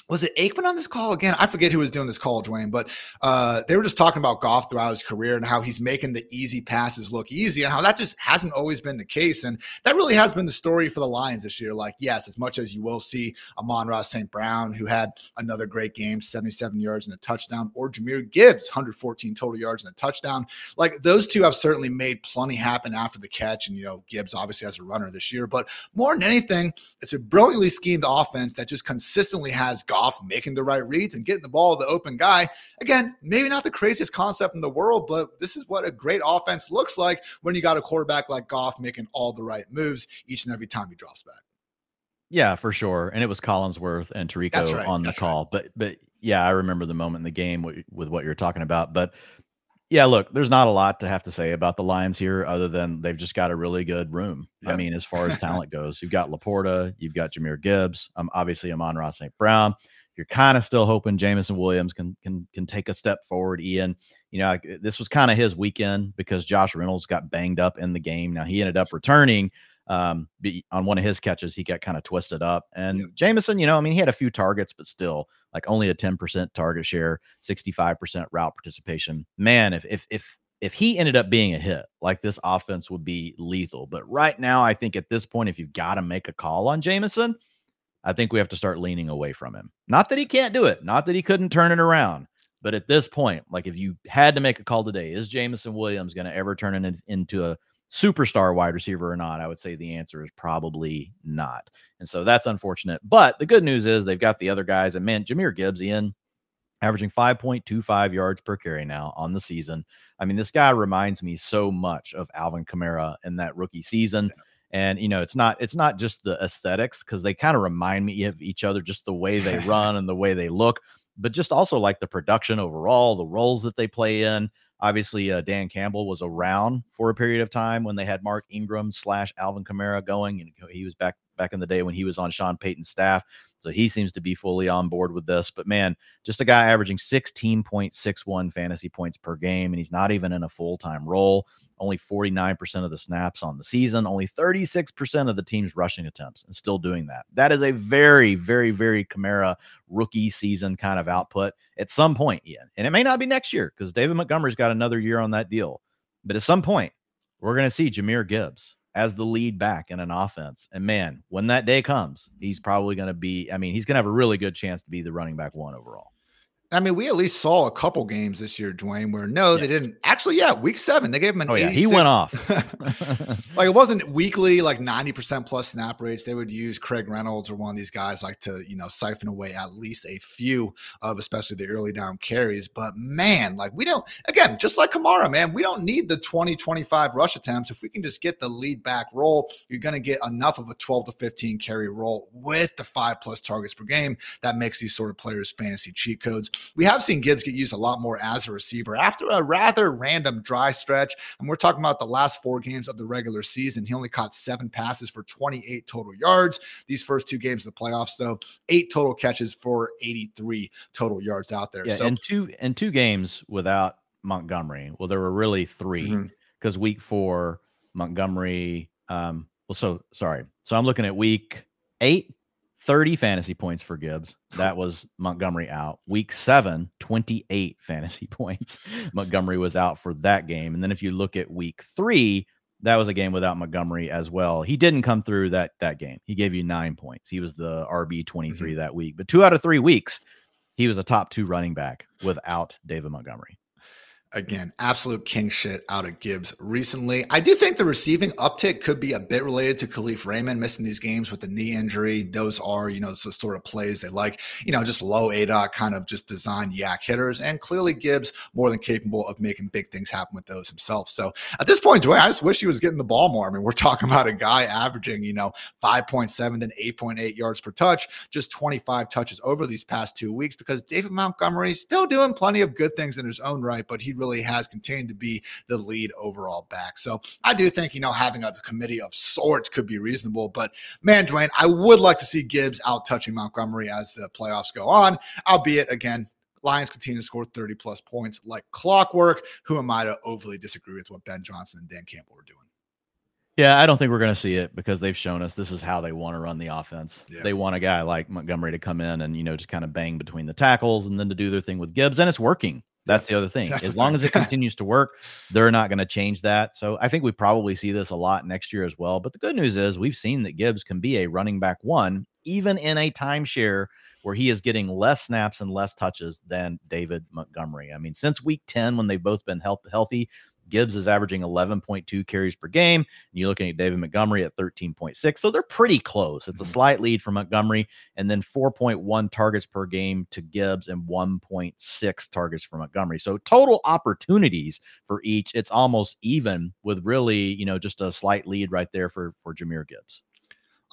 was it Aikman on this call again? I forget who was doing this call, Dwain, but uh, they were just talking about Goff throughout his career and how he's making the easy passes look easy and how that just hasn't always been the case. And that really has been the story for the Lions this year. Like, yes, as much as you will see Amon-Ra St. Brown, who had another great game, 77 yards and a touchdown, or Jahmyr Gibbs, 114 total yards and a touchdown. Like, those two have certainly made plenty happen after the catch. And, you know, Gibbs obviously has a runner this year. But more than anything, it's a brilliantly schemed offense that just consistently has Goff making the right reads and getting the ball to the open guy. Again, maybe not the craziest concept in the world, but this is what a great offense looks like when you got a quarterback like Goff making all the right moves each and every time he drops back. Yeah, for sure. And it was Collinsworth and Tirico right, on the call. Right. But but yeah, I remember the moment in the game with, with what you're talking about. But yeah, look, there's not a lot to have to say about the Lions here other than they've just got a really good room. Yep. I mean, as far as talent goes, you've got LaPorta, you've got Jahmyr Gibbs, um, obviously Amon-Ra St. Brown, you're kind of still hoping Jameson Williams can can can take a step forward. Ian, you know, this was kind of his weekend because Josh Reynolds got banged up in the game. Now he ended up returning um, on one of his catches. He got kind of twisted up, and yeah. Jameson, you know, I mean, he had a few targets, but still, like only a 10% target share, 65% route participation. Man, if if if if he ended up being a hit, like this offense would be lethal. But right now, I think at this point, if you've got to make a call on Jameson, I think we have to start leaning away from him. Not that he can't do it, not that he couldn't turn it around, but at this point, like if you had to make a call today, is Jameson Williams going to ever turn it into a superstar wide receiver or not? I would say the answer is probably not. And so that's unfortunate. But the good news is they've got the other guys. And man, Jahmyr Gibbs in averaging 5.25 yards per carry now on the season. I mean, this guy reminds me so much of Alvin Kamara in that rookie season. And you know, it's not it's not just the aesthetics because they kind of remind me of each other, just the way they run and the way they look, but just also like the production overall, the roles that they play in. Obviously, uh, Dan Campbell was around for a period of time when they had Mark Ingram slash Alvin Kamara going, and he was back back in the day when he was on Sean Payton's staff. So he seems to be fully on board with this. But man, just a guy averaging 16.61 fantasy points per game, and he's not even in a full time role. Only 49% of the snaps on the season, only 36% of the team's rushing attempts, and still doing that. That is a very, very, very Kamara rookie season kind of output at some point, Ian. And it may not be next year because David Montgomery's got another year on that deal. But at some point, we're going to see Jahmyr Gibbs as the lead back in an offense. And man, when that day comes, he's probably going to be, I mean, he's going to have a really good chance to be the running back one overall. I mean, we at least saw a couple games this year, Dwain, where no, yes. they didn't. Actually, yeah, week seven, they gave him an. Oh, yeah, he went off. like it wasn't weekly, like 90% plus snap rates. They would use Craig Reynolds or one of these guys like to, you know, siphon away at least a few of especially the early down carries. But man, like we don't, again, just like Kamara, man, we don't need the 20, 25 rush attempts. If we can just get the lead back role, you're going to get enough of a 12 to 15 carry roll with the five plus targets per game. That makes these sort of players fantasy cheat codes. We have seen Gibbs get used a lot more as a receiver after a rather random dry stretch. And we're talking about the last four games of the regular season. He only caught seven passes for 28 total yards. These first two games of the playoffs, though, eight total catches for 83 total yards out there. Yeah, so, and two and two games without Montgomery. Well, there were really three because mm-hmm. week four, Montgomery. Um, well, so sorry. So I'm looking at week eight, 30 fantasy points for Gibbs. That was Montgomery out. Week seven, 28 fantasy points. Montgomery was out for that game. And then if you look at week three, that was a game without Montgomery as well. He didn't come through that that game. He gave you nine points. He was the RB 23 mm-hmm. that week. But two out of three weeks, he was a top two running back without David Montgomery again, absolute king shit out of Gibbs recently. I do think the receiving uptick could be a bit related to Kalif Raymond missing these games with the knee injury. Those are, you know, the sort of plays they like, you know, just low ADOT kind of just designed yak hitters. And clearly Gibbs more than capable of making big things happen with those himself. So at this point, Dwain, I just wish he was getting the ball more. I mean, we're talking about a guy averaging, you know, 5.7 to 8.8 yards per touch, just 25 touches over these past two weeks because David Montgomery's still doing plenty of good things in his own right, but he really really has continued to be the lead overall back. So I do think, you know, having a committee of sorts could be reasonable. But man, Dwain, I would like to see Gibbs out touching Montgomery as the playoffs go on, albeit again, Lions continue to score 30 plus points like clockwork. Who am I to overly disagree with what Ben Johnson and Dan Campbell are doing? Yeah, I don't think we're going to see it because they've shown us this is how they want to run the offense. Yeah. They want a guy like Montgomery to come in and, you know, just kind of bang between the tackles and then to do their thing with Gibbs. And it's working. That's the other thing. That's as long thing. as it continues to work, they're not going to change that. So I think we probably see this a lot next year as well. But the good news is we've seen that Gibbs can be a running back one, even in a timeshare where he is getting less snaps and less touches than David Montgomery. I mean, since week 10, when they've both been health- healthy, Gibbs is averaging 11.2 carries per game. And you're looking at David Montgomery at 13.6. So they're pretty close. It's a mm-hmm. slight lead for Montgomery, and then 4.1 targets per game to Gibbs and 1.6 targets for Montgomery. So total opportunities for each, it's almost even with really, you know, just a slight lead right there for for Jahmyr Gibbs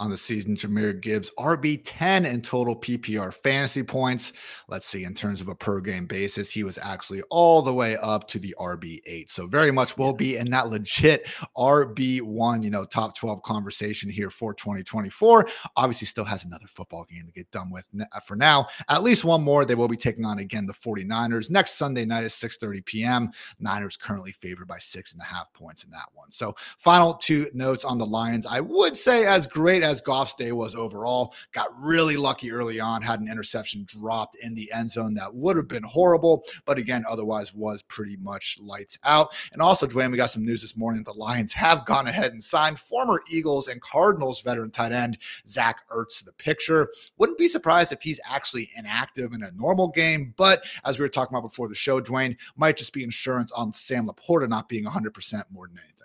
on the season. Jahmyr Gibbs, RB10 in total PPR fantasy points. Let's see, in terms of a per game basis, he was actually all the way up to the RB8. So, very much will be in that legit RB1, you know, top 12 conversation here for 2024. Obviously, still has another football game to get done with uh, for now. At least one more. They will be taking on again the 49ers next Sunday night at 6 30 p.m. Niners currently favored by six and a half points in that one. So, final two notes on the Lions. I would say, as great as as Goff's day was overall. Got really lucky early on, had an interception dropped in the end zone that would have been horrible, but again, otherwise was pretty much lights out. And also, Dwain, we got some news this morning. that The Lions have gone ahead and signed former Eagles and Cardinals veteran tight end Zach Ertz to the picture. Wouldn't be surprised if he's actually inactive in a normal game, but as we were talking about before the show, Dwain might just be insurance on Sam LaPorta not being 100% more than anything.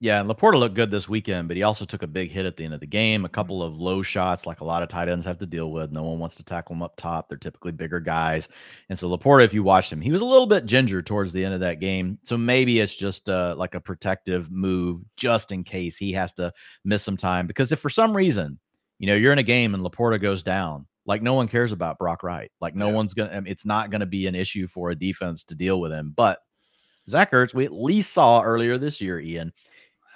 Yeah, and Laporta looked good this weekend, but he also took a big hit at the end of the game. A mm-hmm. couple of low shots, like a lot of tight ends have to deal with. No one wants to tackle them up top. They're typically bigger guys. And so Laporta, if you watched him, he was a little bit ginger towards the end of that game. So maybe it's just uh, like a protective move just in case he has to miss some time. Because if for some reason, you know, you're in a game and Laporta goes down, like no one cares about Brock Wright. Like no yeah. one's gonna. I mean, it's not going to be an issue for a defense to deal with him. But Zach Ertz, we at least saw earlier this year, Ian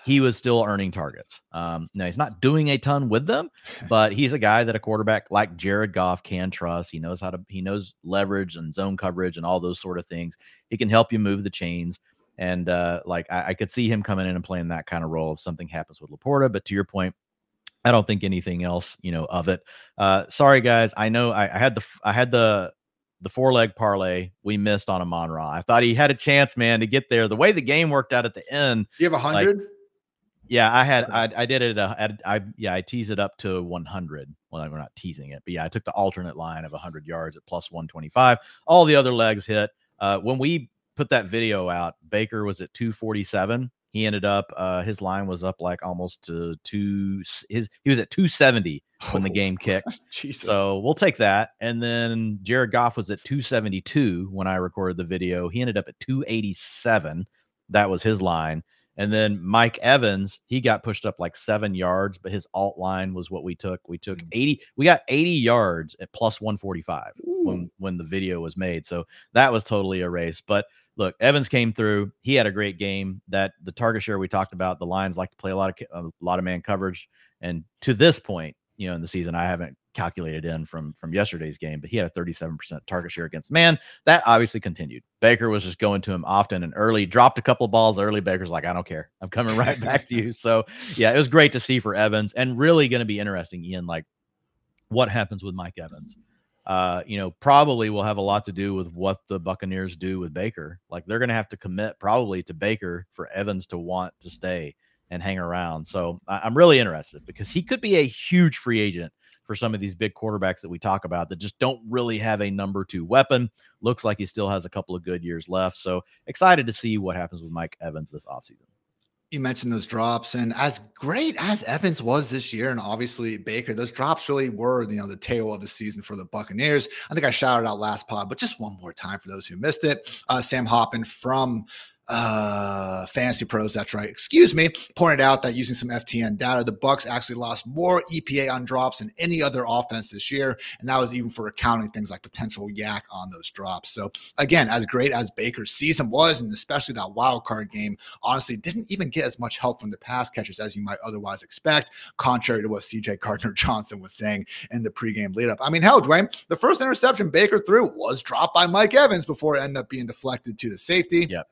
he was still earning targets. Um, now he's not doing a ton with them, but he's a guy that a quarterback like Jared Goff can trust. He knows how to he knows leverage and zone coverage and all those sort of things. He can help you move the chains. And uh, like I, I could see him coming in and playing that kind of role if something happens with Laporta. But to your point, I don't think anything else, you know, of it. Uh, sorry guys, I know I, I had the I had the the four leg parlay we missed on Amon Ra. I thought he had a chance, man, to get there. The way the game worked out at the end, you have a hundred. Like, yeah, I had I, I did it at, I yeah I teased it up to 100. Well, we're not teasing it, but yeah, I took the alternate line of 100 yards at plus 125. All the other legs hit. Uh, when we put that video out, Baker was at 247. He ended up uh, his line was up like almost to two. His he was at 270 when the game kicked. So we'll take that. And then Jared Goff was at 272 when I recorded the video. He ended up at 287. That was his line. And then Mike Evans, he got pushed up like seven yards, but his alt line was what we took. We took mm. 80, we got 80 yards at plus 145 when, when the video was made. So that was totally a race. But look, Evans came through. He had a great game. That the target share we talked about, the Lions like to play a lot of a lot of man coverage. And to this point, you know, in the season, I haven't calculated in from from yesterday's game, but he had a 37% target share against man. That obviously continued. Baker was just going to him often and early, dropped a couple of balls early. Baker's like, I don't care. I'm coming right back to you. So yeah, it was great to see for Evans and really going to be interesting, Ian, like what happens with Mike Evans. Uh, you know, probably will have a lot to do with what the Buccaneers do with Baker. Like they're going to have to commit probably to Baker for Evans to want to stay and hang around. So I'm really interested because he could be a huge free agent for some of these big quarterbacks that we talk about that just don't really have a number two weapon. Looks like he still has a couple of good years left. So excited to see what happens with Mike Evans this offseason. You mentioned those drops, and as great as Evans was this year, and obviously Baker, those drops really were, you know, the tail of the season for the Buccaneers. I think I shouted out last pod, but just one more time for those who missed it. Uh, Sam Hoppen from uh fantasy pros that's right. Excuse me pointed out that using some ftn data the bucks actually lost more epa on drops than any other offense this year and that was even for accounting things like potential yak on those drops. So again as great as baker's season was and especially that wild card game honestly didn't even get as much help from the pass catchers as you might otherwise expect contrary to what cj gardner johnson was saying in the pregame lead up i mean hell dwain the first interception baker threw was dropped by mike evans before it ended up being deflected to the safety. Yep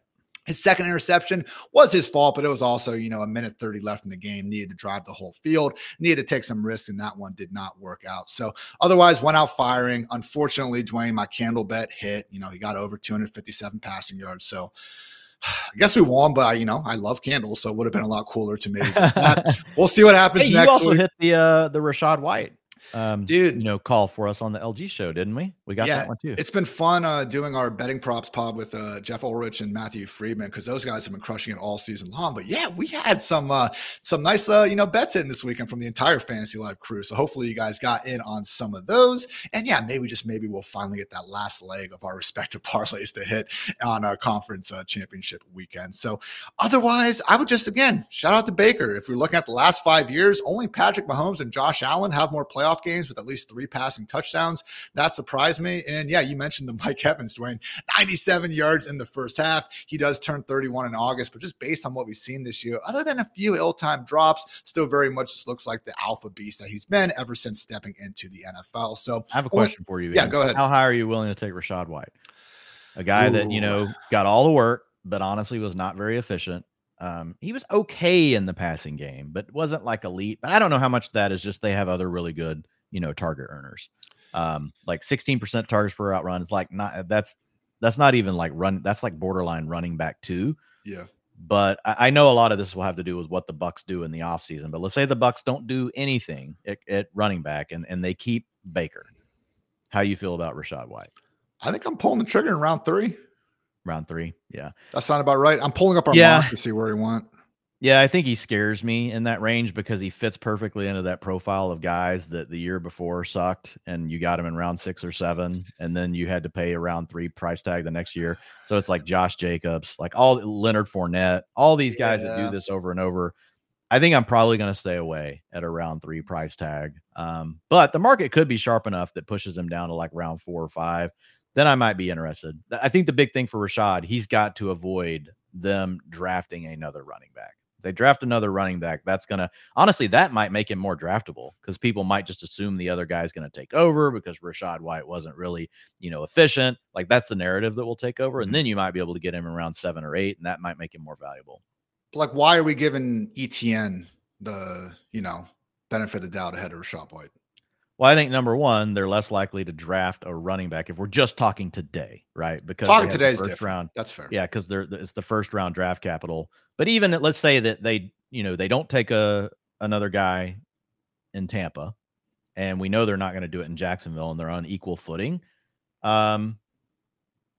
his second interception was his fault, but it was also, you know, a minute 30 left in the game. Needed to drive the whole field, needed to take some risks, and that one did not work out. So otherwise, went out firing. Unfortunately, Dwain, my candle bet hit. You know, he got over 257 passing yards. So I guess we won, but I, you know, I love candles, so it would have been a lot cooler to me. we'll see what happens hey, next. You also week. hit the uh the Rachaad White um, dude, you know, call for us on the LG show, didn't we? We got yeah, that one too. It's been fun uh, doing our betting props pod with uh, Geoff Ulrich and Matthew Freedman because those guys have been crushing it all season long. But yeah, we had some uh, some nice uh, you know bets in this weekend from the entire Fantasy Life crew. So hopefully you guys got in on some of those. And yeah, maybe just maybe we'll finally get that last leg of our respective parlays to hit on a conference uh, championship weekend. So otherwise, I would just again shout out to Baker. If we're looking at the last five years, only Patrick Mahomes and Josh Allen have more playoff playoff games with at least three passing touchdowns. That surprised me. And yeah, you mentioned the Mike Evans, Dwain, 97 yards in the first half. He does turn 31 in August, but just based on what we've seen this year, other than a few ill-timed drops, still very much just looks like the alpha beast that he's been ever since stepping into the NFL. So I have a question for you. Yeah, go ahead. How high are you willing to take Rachaad White? A guy Ooh. that, you know, got all the work, but honestly was not very efficient. Um, he was okay in the passing game, but wasn't like elite. But I don't know how much that is just they have other really good you know target earners. Um, like 16% targets per route run is like not that's that's not even like run that's like borderline running back two. Yeah. But I, I, know a lot of this will have to do with what the Bucs do in the offseason. But let's say the Bucs don't do anything at, at running back and, and they keep Baker. How you feel about Rachaad White? I think I'm pulling the trigger in round three. Round three, yeah. That's not about right. I'm pulling up our yeah. to see where he went. Yeah, I think he scares me in that range because he fits perfectly into that profile of guys that the year before sucked and you got him in round six or seven, and then you had to pay a round three price tag the next year. So it's like Josh Jacobs, like all Leonard Fournette, all these guys yeah. that do this over and over. I think I'm probably going to stay away at a round three price tag. Um, but the market could be sharp enough that pushes him down to like round four or five. Then I might be interested. I think the big thing for Rachaad, he's got to avoid them drafting another running back they draft another running back, that's going to honestly, that might make him more draftable because people might just assume the other guy's going to take over because Rachaad White wasn't really, you know, efficient. Like that's the narrative that will take over. And mm-hmm. then you might be able to get him around seven or eight, and that might make him more valuable. Like, why are we giving ETN the, you know, benefit of the doubt ahead of Rachaad White? Well, I think number one, they're less likely to draft a running back if we're just talking today, right? Because talking today's first different. round. That's fair. Yeah, because they're it's the first round draft capital. But even let's say that they, you know, they don't take a another guy in Tampa, and we know they're not going to do it in Jacksonville, and they're on equal footing. Um,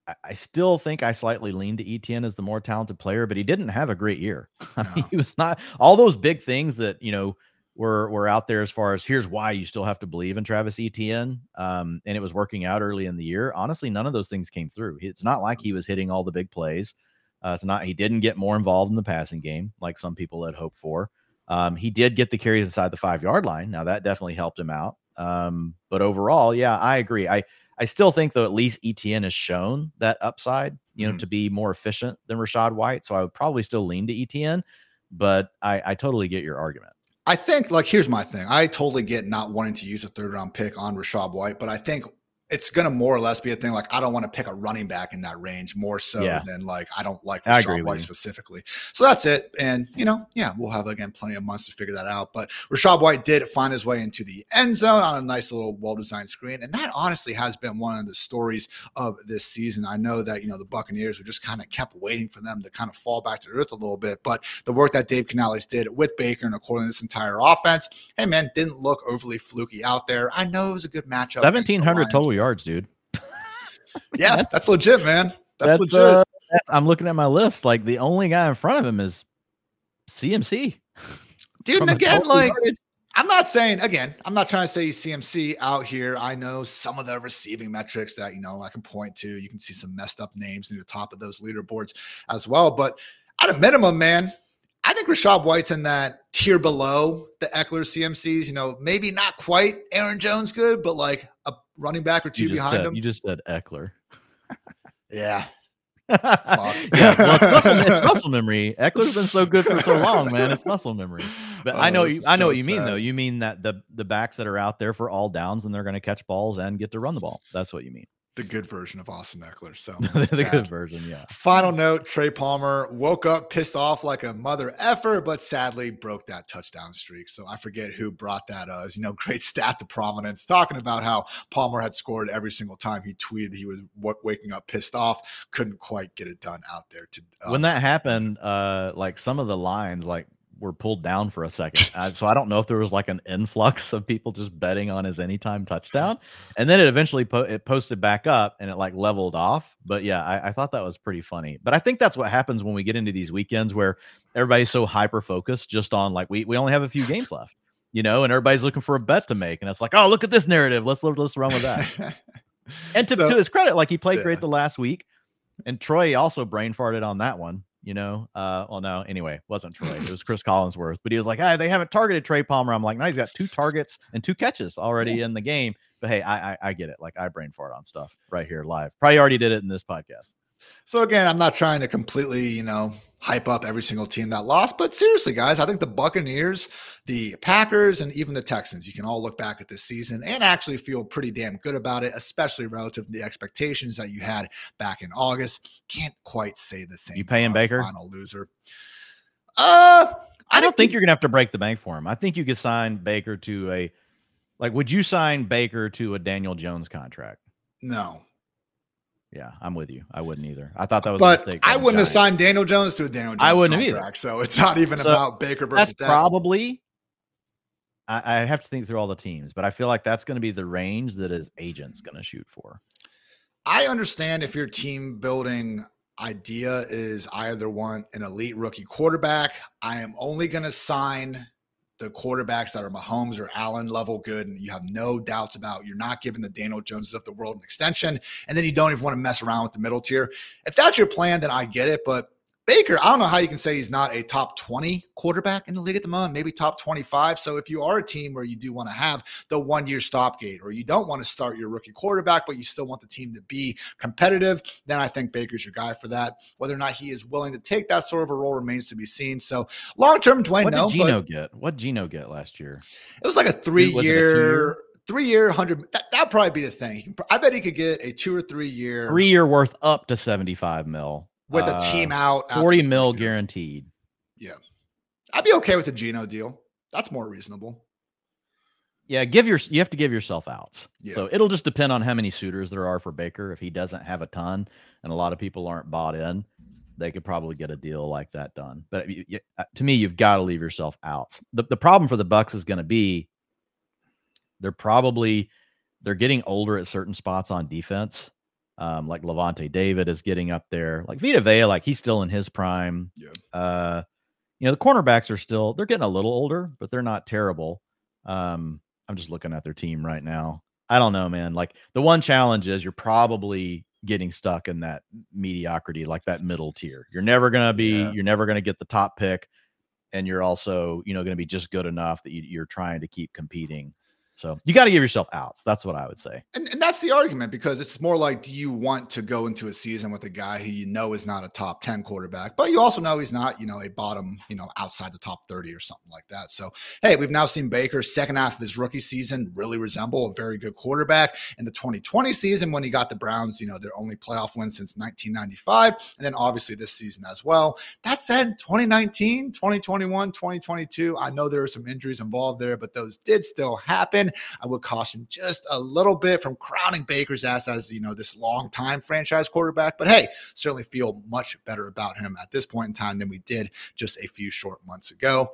I, I still think I slightly lean to ETN as the more talented player, but he didn't have a great year. I mean, he was not all those big things that you know were were out there as far as here's why you still have to believe in Travis Etienne. Um, and it was working out early in the year. Honestly, none of those things came through. It's not like he was hitting all the big plays. Uh, it's not he didn't get more involved in the passing game like some people had hoped for. Um, he did get the carries inside the five yard line. Now that definitely helped him out. Um, but overall, yeah, I agree. I I still think though at least ETN has shown that upside, you know, mm. to be more efficient than Rachaad White. So I would probably still lean to ETN, but I, I totally get your argument. I think like here's my thing. I totally get not wanting to use a third round pick on Rachaad White, but I think it's going to more or less be a thing like I don't want to pick a running back in that range more so yeah. than like I don't like Rachaad White specifically. So that's it. And you know, yeah, we'll have again plenty of months to figure that out. But Rachaad White did find his way into the end zone on a nice little well-designed screen, and that honestly has been one of the stories of this season. I know that you know the Buccaneers were just kind of kept waiting for them to kind of fall back to earth a little bit, but the work that Dave Canales did with Baker and according to this entire offense, hey man, didn't look overly fluky out there. I know it was a good matchup. Seventeen hundred total yards, dude. yeah, that's legit, man. That's, that's legit. Uh, that's, I'm looking at my list. Like the only guy in front of him is CMC. Dude, again, like yardage. I'm not saying again, I'm not trying to say CMC out here. I know some of the receiving metrics that you know I can point to. You can see some messed up names near the top of those leaderboards as well. But at a minimum, man, I think Rachaad White's in that tier below the Ekeler CMCs. You know, maybe not quite Aaron Jones good, but like a running back or two behind said, him. You just said Ekeler. yeah. yeah, well, it's, muscle, it's muscle memory. Ekeler's been so good for so long, man. It's muscle memory. But oh, I know, you, I know so what you sad. mean, though. You mean that the the backs that are out there for all downs and they're going to catch balls and get to run the ball. That's what you mean the good version of Austin Ekeler. So the good version, yeah. Final note: Trey Palmer woke up pissed off like a mother effer, but sadly broke that touchdown streak. So I forget who brought that. Uh, you know, great stat to prominence, talking about how Palmer had scored every single time he tweeted he was waking up pissed off. Couldn't quite get it done out there. To uh, when that happened, uh, like some of the lines, like were pulled down for a second. Uh, so I don't know if there was like an influx of people just betting on his anytime touchdown, and then it eventually po- it posted back up and it like leveled off. But yeah, I, I thought that was pretty funny. But I think that's what happens when we get into these weekends where everybody's so hyper focused just on like we we only have a few games left, you know, and everybody's looking for a bet to make, and it's like, oh, look at this narrative. Let's let's run with that. and to, so, to his credit, like he played yeah. great the last week, and Troy also brain farted on that one you know. Uh, well, no, anyway, wasn't Troy. It was Chris Collinsworth, but he was like, "Hey, they haven't targeted Trey Palmer." I'm like, "No, he's got two targets and two catches already yeah. in the game." But hey, I, I, I get it. Like I brain fart on stuff right here live. Probably already did it in this podcast. So again, I'm not trying to completely, you know, hype up every single team that lost, but seriously, guys, I think the Buccaneers, the Packers, and even the Texans, you can all look back at this season and actually feel pretty damn good about it, especially relative to the expectations that you had back in August. Can't quite say the same. You paying Baker? Final loser. Uh, I, I don't think you're gonna have to break the bank for him. I think you could sign Baker to a like. Would you sign Baker to a Daniel Jones contract? No. Yeah, I'm with you. I wouldn't either. I thought that was but a mistake. I wouldn't have signed Daniel Jones to a Daniel Jones I wouldn't contract, either. So it's not even so about Baker versus. That's probably. I, I have to think through all the teams, but I feel like that's going to be the range that his agent's going to shoot for. I understand if you're team building idea is I either want an elite rookie quarterback. I am only going to sign the quarterbacks that are Mahomes or Allen level good, and you have no doubts about. You're not giving the Daniel Joneses of the world an extension, and then you don't even want to mess around with the middle tier. If that's your plan, then I get it. But Baker, I don't know how you can say he's not a top 20 quarterback in the league at the moment, maybe top 25. So if you are a team where you do want to have the one year stopgate or you don't want to start your rookie quarterback, but you still want the team to be competitive, then I think Baker's your guy for that. Whether or not he is willing to take that sort of a role remains to be seen. So long term, Dwain, what no. did Geno get? What did Geno get last year? It was like a three year three year, hundred. That, that'd probably be the thing. I bet he could get a two or three year, three year worth up to seventy five mil with a team uh, out. 40 mil guaranteed. Yeah. I'd be okay with a Geno deal. That's more reasonable. Yeah, give your you have to give yourself outs. Yeah. So it'll just depend on how many suitors there are for Baker. If he doesn't have a ton and a lot of people aren't bought in, they could probably get a deal like that done. But you, you, uh, to me, you've got to leave yourself outs. The the problem for the Bucs is going to be they're probably they're getting older at certain spots on defense um, like Lavonte David is getting up there. Like Vita Vea, like he's still in his prime. Yeah. Uh, you know, the cornerbacks are still they're getting a little older, but they're not terrible. Um, I'm just looking at their team right now. I don't know, man. Like the one challenge is you're probably getting stuck in that mediocrity, like that middle tier. You're never gonna be, yeah. you're never gonna get the top pick, and you're also, you know, gonna be just good enough that you, you're trying to keep competing. So you got to give yourself outs. That's what I would say. And, and, that's the argument because it's more like, do you want to go into a season with a guy who you know is not a top 10 quarterback, but you also know he's not, you know, a bottom, you know, outside the top 30 or something like that. So, hey, we've now seen Baker second half of his rookie season really resemble a very good quarterback. In the 2020 season, when he got the Browns, you know, their only playoff win since 1995. And then obviously this season as well. That said, 2019, 2021, 2022, I know there are some injuries involved there, but those did still happen. I would caution just a little bit from crowning Baker's ass as, you know, this long time franchise quarterback. But hey, certainly feel much better about him at this point in time than we did just a few short months ago.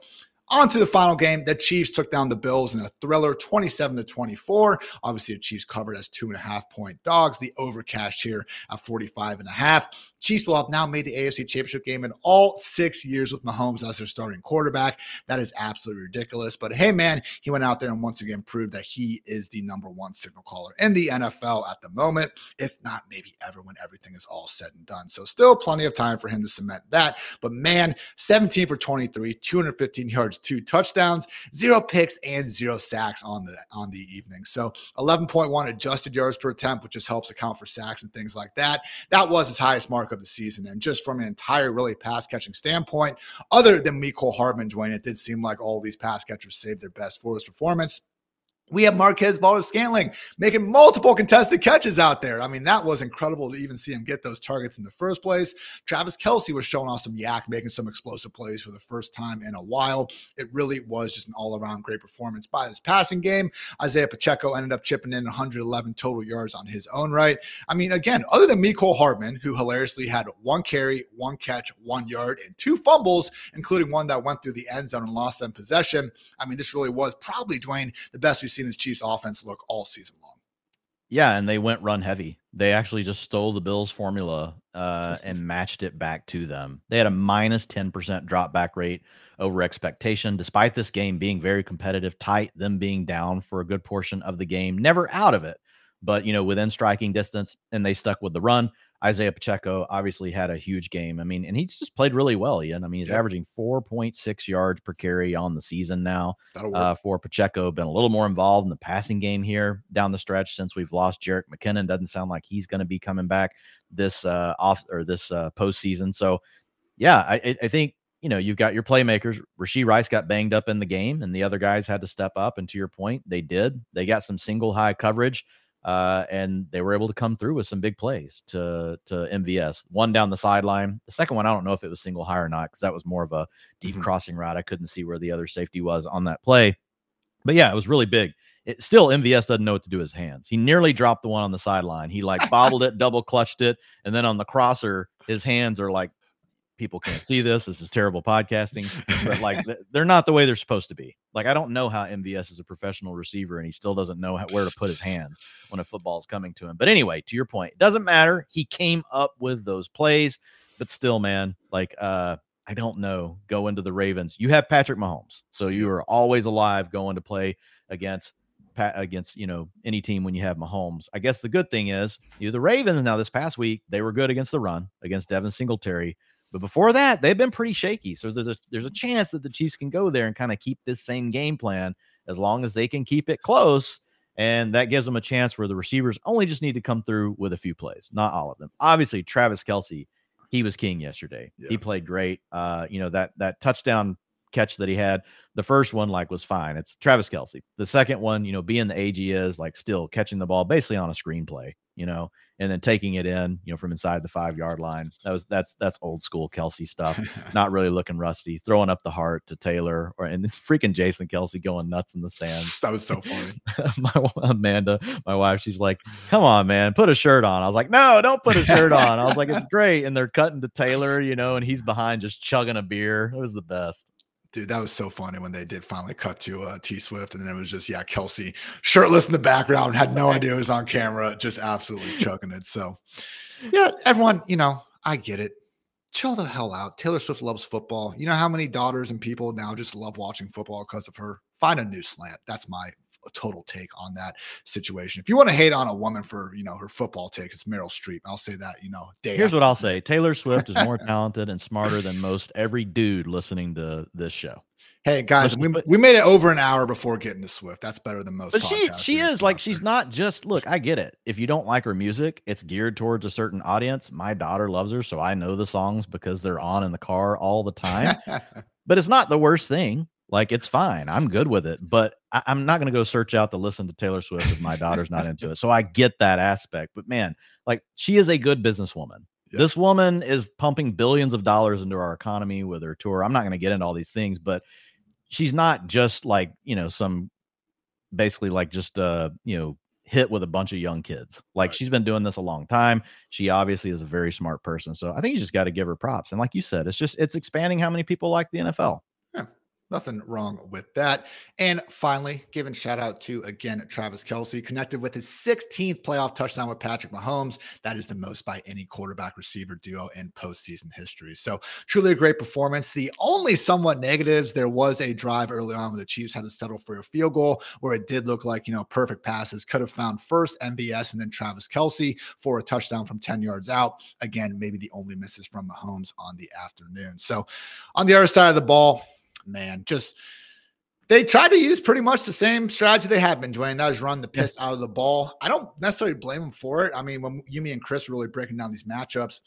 On to the final game. The Chiefs took down the Bills in a thriller 27 to 24. Obviously, the Chiefs covered as two and a half point dogs. The overcash here at 45 and a half. Chiefs will have now made the AFC Championship game in all six years with Mahomes as their starting quarterback. That is absolutely ridiculous. But hey, man, he went out there and once again proved that he is the number one signal caller in the NFL at the moment, if not maybe ever when everything is all said and done. So, still plenty of time for him to cement that. But man, 17 for 23, 215 yards two touchdowns, zero picks, and zero sacks on the on the evening. So 11.1 adjusted yards per attempt, which just helps account for sacks and things like that. That was his highest mark of the season. And just from an entire really pass catching standpoint, other than Mecole Hardman, Dwain, it did seem like all these pass catchers saved their best for his performance. We have Marquez Valdes-Scantling making multiple contested catches out there. I mean, that was incredible to even see him get those targets in the first place. Travis Kelce was showing off some YAC, making some explosive plays for the first time in a while. It really was just an all around great performance by this passing game. Isaiah Pacheco ended up chipping in 111 total yards on his own right. I mean, again, other than Mecole Hardman, who hilariously had one carry, one catch, one yard, and two fumbles, including one that went through the end zone and lost them possession. I mean, this really was probably, Dwain, the best we've seen this Chiefs offense look all season long. Yeah, and they went run heavy. They actually just stole the Bills formula uh, and matched it back to them. They had a minus 10% drop back rate over expectation, despite this game being very competitive, tight, them being down for a good portion of the game, never out of it, but you know, within striking distance, and they stuck with the run. Isaiah Pacheco obviously had a huge game. I mean, and he's just played really well, Ian. I mean, he's yeah. averaging 4.6 yards per carry on the season now. Uh, for Pacheco, been a little more involved in the passing game here down the stretch since we've lost Jerick McKinnon. Doesn't sound like he's going to be coming back this uh, off or this uh, postseason. So, yeah, I, I think you know you've got your playmakers. Rashee Rice got banged up in the game, and the other guys had to step up. And to your point, they did. They got some single high coverage uh, and they were able to come through with some big plays to to MVS. One down the sideline. The second one, I don't know if it was single high or not because that was more of a deep mm-hmm. crossing route. I couldn't see where the other safety was on that play, but yeah, it was really big. It, still, MVS doesn't know what to do with his hands. He nearly dropped the one on the sideline. He like bobbled it, double clutched it, and then on the crosser, his hands are like people can't see this. This is terrible podcasting, but like they're not the way they're supposed to be. Like I don't know how MVS is a professional receiver and he still doesn't know how, where to put his hands when a football is coming to him. But anyway, to your point, it doesn't matter. He came up with those plays, but still, man, like uh I don't know. Go into the Ravens. You have Patrick Mahomes, so you are always alive going to play against against you know any team when you have Mahomes. I guess the good thing is you the Ravens now this past week they were good against the run against Devin Singletary, but before that they've been pretty shaky. So there's a, there's a chance that the Chiefs can go there and kind of keep this same game plan as long as they can keep it close. And that gives them a chance where the receivers only just need to come through with a few plays, not all of them. Obviously, Travis Kelce, he was king yesterday. Yeah. He played great. Uh, you know, that that touchdown catch that he had. The first one, like, was fine. It's Travis Kelce. The second one, you know, being the age he is, like, still catching the ball basically on a screenplay, you know, and then taking it in, you know, from inside the five yard line. That was that's that's old school Kelce stuff. Not really looking rusty. Throwing up the heart to Taylor, or and freaking Jason Kelce going nuts in the stands. That was so funny. my Amanda, my wife, she's like, "Come on, man, put a shirt on." I was like, "No, don't put a shirt on." I was like, "It's great," and they're cutting to Taylor, you know, and he's behind just chugging a beer. It was the best. Dude, that was so funny when they did finally cut to uh, T Swift, and then it was just yeah, Kelce shirtless in the background, had no idea it was on camera, just absolutely chugging it. So, yeah, everyone, you know, I get it. Chill the hell out. Taylor Swift loves football. You know how many daughters and people now just love watching football because of her. Find a new slant. That's my total take on that situation. If you want to hate on a woman for you know her football takes, it's Meryl Streep. I'll say that you know. Here's what I'll say: Taylor Swift is more talented and smarter than most every dude listening to this show. Hey guys, we, we made it over an hour before getting to Swift. That's better than most. But she she is like she's not just look. I get it. If you don't like her music, it's geared towards a certain audience. My daughter loves her, so I know the songs because they're on in the car all the time. but it's not the worst thing. Like it's fine. I'm good with it, but I, am not going to go search out to listen to Taylor Swift if my daughter's not into it. So I get that aspect. But man, like she is a good businesswoman. Yep. This woman is pumping billions of dollars into our economy with her tour. I'm not going to get into all these things, but she's not just like, you know, some basically like just uh, you know, hit with a bunch of young kids. Like right. she's been doing this a long time. She obviously is a very smart person. So I think you just got to give her props. And like you said, it's just it's expanding how many people like the NFL. Nothing wrong with that. And finally, giving shout out to again Travis Kelce, connected with his 16th playoff touchdown with Patrick Mahomes. That is the most by any quarterback receiver duo in postseason history. So truly a great performance. The only somewhat negatives, there was a drive early on where the Chiefs had to settle for a field goal where it did look like, you know, perfect passes could have found first MVS and then Travis Kelce for a touchdown from 10 yards out. Again, maybe the only misses from Mahomes on the afternoon. So on the other side of the ball, man, just they tried to use pretty much the same strategy they have been doing. That was run the piss out of the ball. I don't necessarily blame them for it. I mean, when you, me, and Chris were really breaking down these matchups,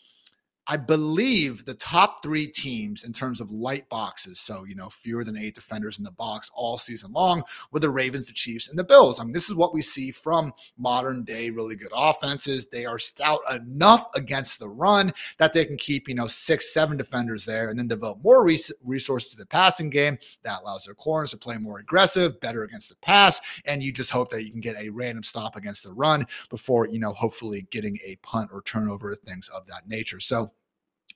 I believe the top three teams in terms of light boxes, so you know, fewer than eight defenders in the box all season long, were the Ravens, the Chiefs, and the Bills. I mean, this is what we see from modern day really good offenses. They are stout enough against the run that they can keep, you know, six, seven defenders there and then develop more res- resources to the passing game. That allows their corners to play more aggressive, better against the pass. And you just hope that you can get a random stop against the run before, you know, hopefully getting a punt or turnover, things of that nature. So,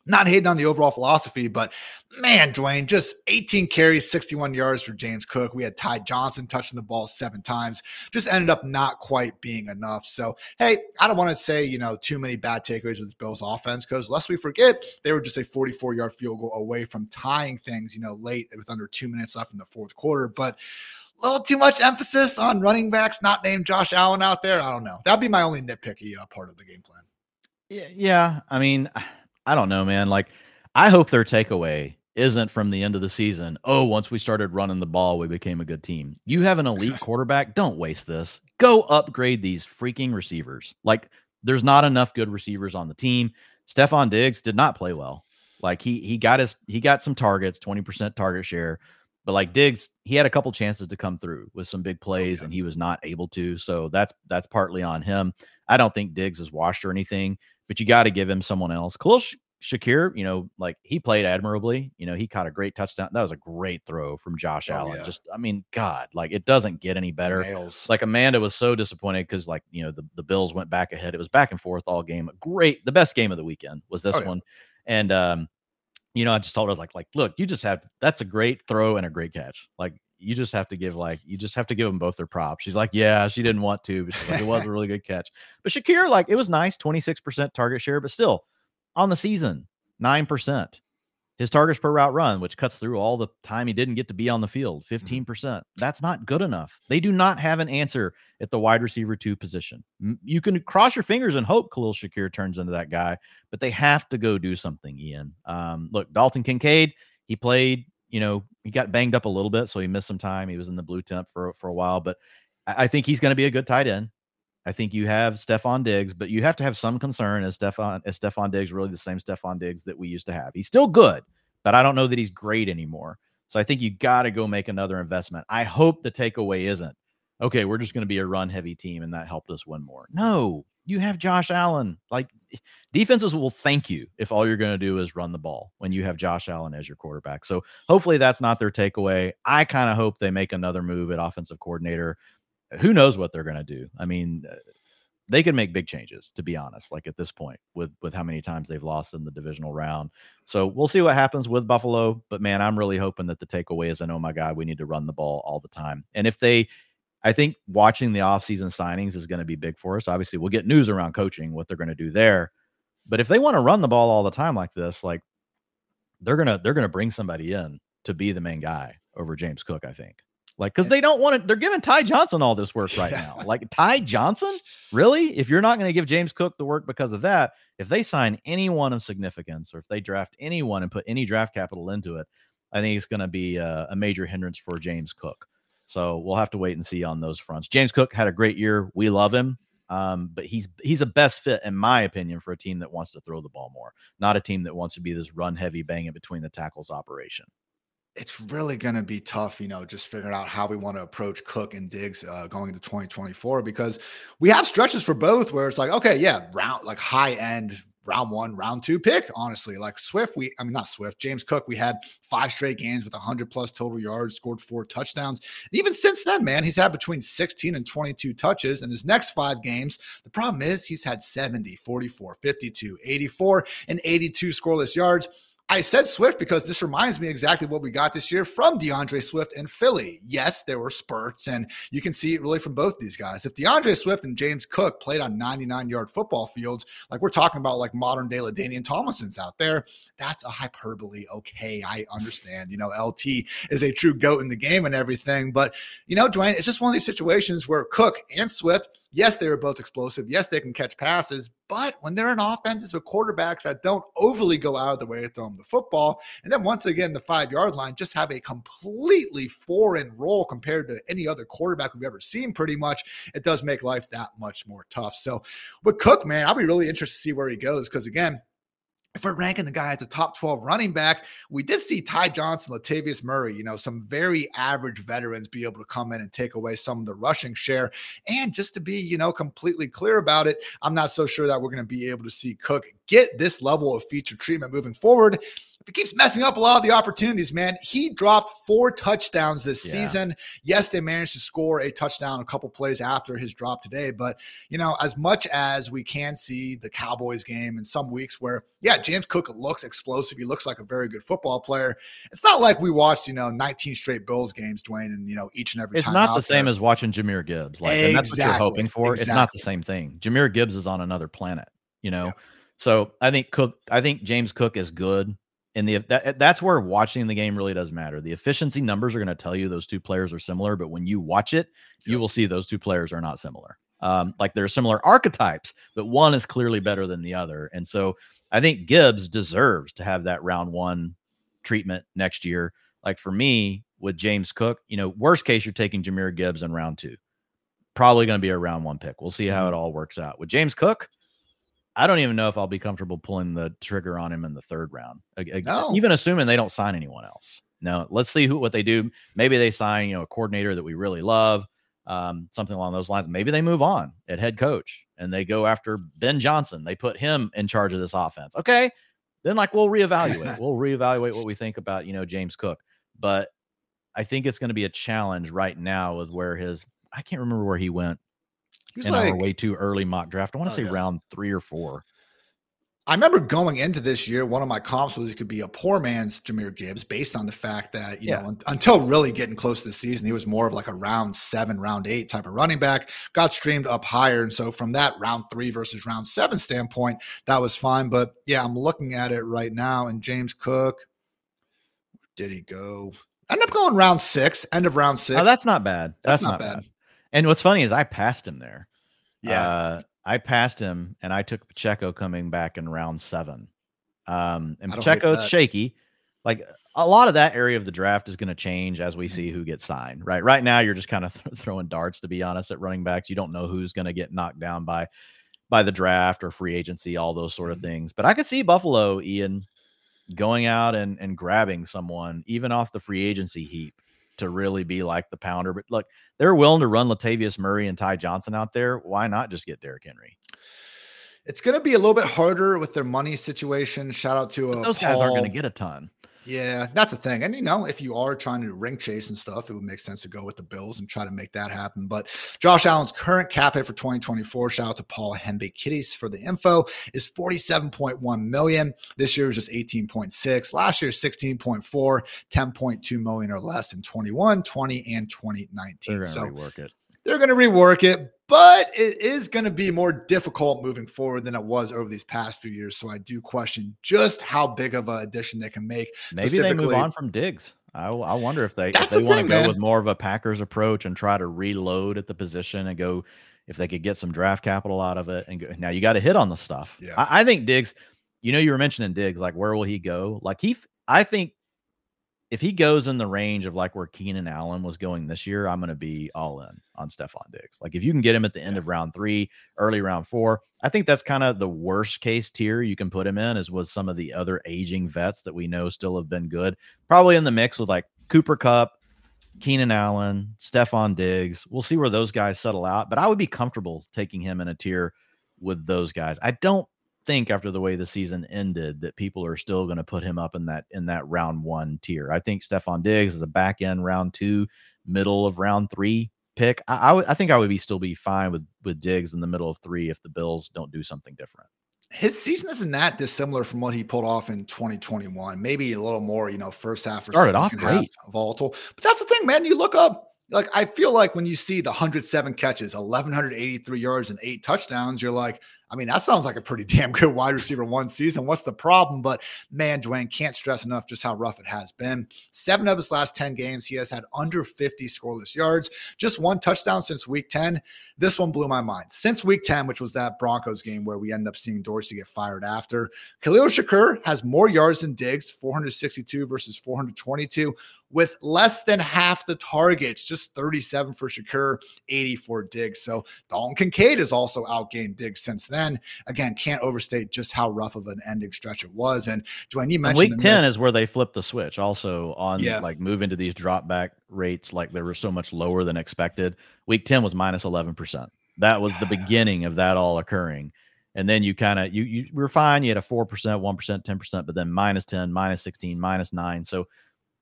not hating on the overall philosophy, but man, Dwain, just 18 carries, 61 yards for James Cook. We had Ty Johnson touching the ball seven times, just ended up not quite being enough. So, hey, I don't want to say, you know, too many bad takeaways with Bills offense because lest we forget, they were just a 44 yard field goal away from tying things, you know, late with under two minutes left in the fourth quarter. But a little too much emphasis on running backs not named Josh Allen out there. I don't know. That'd be my only nitpicky uh, part of the game plan. Yeah, yeah. I mean, I don't know, man. Like, I hope their takeaway isn't from the end of the season. Oh, once we started running the ball, we became a good team. You have an elite quarterback. Don't waste this. Go upgrade these freaking receivers. Like, there's not enough good receivers on the team. Stefon Diggs did not play well. Like he he got his he got some targets, 20% target share. But like Diggs, he had a couple chances to come through with some big oh, plays and he was not able to. So that's that's partly on him. I don't think Diggs is washed or anything but you got to give him someone else. Khalil Shakir, you know, like he played admirably. You know, he caught a great touchdown. That was a great throw from Josh oh, Allen. Yeah. Just, I mean, God, like it doesn't get any better. Nails. Like Amanda was so disappointed because, like, you know, the, the Bills went back ahead. It was back and forth all game. Great. The best game of the weekend was this oh, yeah. one. And, um, you know, I just told her, I was like, like, look, you just have that's a great throw and a great catch. Like, you just have to give like you just have to give them both their props. She's like, yeah, she didn't want to, but like, it was a really good catch. But Shakir, like, it was nice, 26% target share, but still on the season, 9%. His targets per route run, which cuts through all the time he didn't get to be on the field, 15%. Mm-hmm. That's not good enough. They do not have an answer at the wide receiver two position. You can cross your fingers and hope Khalil Shakir turns into that guy, but they have to go do something, Ian. Um, look, Dalton Kincaid, he played, you know, he got banged up a little bit, so he missed some time. He was in the blue tent for, for a while, but I, I think he's going to be a good tight end. I think you have Stefon Diggs, but you have to have some concern as Stefon as Stefon Diggs really the same Stefon Diggs that we used to have. He's still good, but I don't know that he's great anymore. So I think you got to go make another investment. I hope the takeaway isn't okay. We're just going to be a run heavy team, and that helped us win more. No, you have Josh Allen. Like defenses will thank you if all you're going to do is run the ball when you have Josh Allen as your quarterback. So hopefully that's not their takeaway. I kind of hope they make another move at offensive coordinator who knows what they're going to do? I mean, uh, they can make big changes to be honest like at this point with with how many times they've lost in the divisional round so we'll see what happens with buffalo but man i'm really hoping that the takeaway is and oh my god we need to run the ball all the time and if they i think watching the offseason signings is going to be big for us obviously we'll get news around coaching what they're going to do there but if they want to run the ball all the time like this like they're gonna they're gonna bring somebody in to be the main guy over james cook i think like, because they don't want to, they're giving Ty Johnson all this work right now. Like, Ty Johnson, really? If you're not going to give James Cook the work because of that, if they sign anyone of significance or if they draft anyone and put any draft capital into it, I think it's going to be a, a major hindrance for James Cook. So we'll have to wait and see on those fronts. James Cook had a great year. We love him. Um, but he's he's a best fit, in my opinion, for a team that wants to throw the ball more, not a team that wants to be this run heavy, banging between the tackles operation it's really going to be tough, you know, just figuring out how we want to approach Cook and Diggs uh, going into 2024 because we have stretches for both where it's like, okay, yeah, round like high end round one, round two pick, honestly. Like Swift, we, I mean, not Swift, James Cook, we had five straight games with 100 plus total yards, scored four touchdowns. And even since then, man, he's had between 16 and 22 touches. In his next five games, the problem is he's had 70, 44, 52, 84, and 82 scoreless yards. I said Swift because this reminds me exactly what we got this year from D'Andre Swift and Philly. Yes, there were spurts, and you can see it really from both these guys. If D'Andre Swift and James Cook played on 99 yard football fields, like we're talking about, like modern day LaDainian Tomlinson's out there, that's a hyperbole. Okay, I understand. You know, LT is a true goat in the game and everything, but you know, Dwain, it's just one of these situations where Cook and Swift Yes, they were both explosive. Yes, they can catch passes, but when they're in offenses with quarterbacks that don't overly go out of the way to throw them the football, and then once again, the five yard line just have a completely foreign role compared to any other quarterback we've ever seen, pretty much, it does make life that much more tough. So with Cook, man, I'll be really interested to see where he goes because, again, if we're ranking the guy as a top 12 running back, we did see Ty Johnson, Latavius Murray, you know, some very average veterans be able to come in and take away some of the rushing share. And just to be, you know, completely clear about it, I'm not so sure that we're going to be able to see Cook get this level of feature treatment moving forward he keeps messing up a lot of the opportunities, man. He dropped four touchdowns this yeah. season. Yes, they managed to score a touchdown a couple plays after his drop today, but you know, as much as we can see the Cowboys game in some weeks where, yeah, James Cook looks explosive, he looks like a very good football player. It's not like we watched, you know, 19 straight Bills games, Dwain, and you know, each and every. Time. It's not the same as watching Jahmyr Gibbs, like, exactly. and that's what you're hoping for. Exactly. It's not the same thing. Jahmyr Gibbs is on another planet, you know. Yeah. So I think Cook, I think James Cook is good and the that, that's where watching the game really does matter. The efficiency numbers are going to tell you those two players are similar, but when you watch it, you will see those two players are not similar. Um, like they're similar archetypes, but one is clearly better than the other. And so I think Gibbs deserves to have that round one treatment next year. Like for me, with James Cook, you know, worst case, you're taking Jahmyr Gibbs in round two. Probably going to be a round one pick. We'll see how mm-hmm. it all works out. With James Cook, I don't even know if I'll be comfortable pulling the trigger on him in the third round. No. Even assuming they don't sign anyone else. No, let's see who what they do. Maybe they sign, you know, a coordinator that we really love, um, something along those lines. Maybe they move on at head coach and they go after Ben Johnson. They put him in charge of this offense. Okay, then like we'll reevaluate. we'll reevaluate what we think about you know James Cook. But I think it's going to be a challenge right now with where his I can't remember where he went in like, our way too early mock draft. I want to oh, say yeah. round three or four. I remember going into this year, one of my comps was he could be a poor man's Jahmyr Gibbs based on the fact that, you yeah. know, un- until really getting close to the season, he was more of like a round seven, round eight type of running back, got streamed up higher. And so from that round three versus round seven standpoint, that was fine. But yeah, I'm looking at it right now. And James Cook, did he go? End up going round six, end of round oh, six. Oh, that's not bad. That's, that's not, not bad. bad. And what's funny is I passed him there. Yeah. Uh, I passed him and I took Pacheco coming back in round seven. Um, and Pacheco's shaky. Like a lot of that area of the draft is going to change as we see who gets signed. Right. Right now, you're just kind of th- throwing darts. To be honest, at running backs, you don't know who's going to get knocked down by by the draft or free agency, all those sort of mm-hmm. things. But I could see Buffalo, Ian, going out and and grabbing someone even off the free agency heap to really be like the pounder. But look, they're willing to run Latavius Murray and Ty Johnson out there. Why not just get Derrick Henry? It's going to be a little bit harder with their money situation. Shout out to uh, those Paul. guys aren't going to get a ton. Yeah, that's the thing. And you know, if you are trying to ring chase and stuff, it would make sense to go with the Bills and try to make that happen. But Josh Allen's current cap hit for 2024, shout out to Paul Hembekides for the info, is 47.1 million. This year was just 18.6. Last year, 16.4, 10.2 million or less in 21, 20, and 2019. They're so work it. They're going to rework it, but it is going to be more difficult moving forward than it was over these past few years. So I do question just how big of an addition they can make. Maybe they move on from Diggs. I, I wonder if they if they the want to go man. with more of a Packers approach and try to reload at the position and go if they could get some draft capital out of it and go. Now you got to hit on the stuff. Yeah. I, I think Diggs. You know, you were mentioning Diggs. Like, where will he go? Like he, I think if he goes in the range of like where Keenan Allen was going this year, I'm going to be all in on Stefon Diggs. Like if you can get him at the end of round three, early round four, I think that's kind of the worst case tier you can put him in, as was some of the other aging vets that we know still have been good. Probably in the mix with like Cooper Kupp, Keenan Allen, Stefon Diggs. We'll see where those guys settle out, but I would be comfortable taking him in a tier with those guys. I don't think after the way the season ended that people are still going to put him up in that in that round one tier. I think Stefon Diggs is a back end round two, middle of round three pick. I, I, w- I think I would be still be fine with with Diggs in the middle of three if the Bills don't do something different. His season isn't that dissimilar from what he pulled off in 2021. Maybe a little more, you know, first half started off great, volatile. But that's the thing, man. You look up like I feel like when you see the 107 catches, 1183 yards, and eight touchdowns, you're like, I mean, that sounds like a pretty damn good wide receiver one season. What's the problem? But man, Dwain can't stress enough just how rough it has been. Seven of his last 10 games, he has had under 50 scoreless yards, just one touchdown since week 10. This one blew my mind. Since week 10, which was that Broncos game where we end up seeing Dorsey get fired after, Khalil Shakir has more yards than Diggs, 462 versus 422 with less than half the targets, just 37 for Shakir, 80 for Diggs. So Dalton Kincaid has also outgained Diggs since then. Again, can't overstate just how rough of an ending stretch it was. And Dwain, you mentioned week 10 is where they flip the switch also on yeah. like move into these drop back rates like they were so much lower than expected. Week 10 was minus 11%. That was the beginning of that all occurring and then you kind of you you were fine. You had a four percent, one percent, ten percent, but then minus ten, minus sixteen, minus nine. So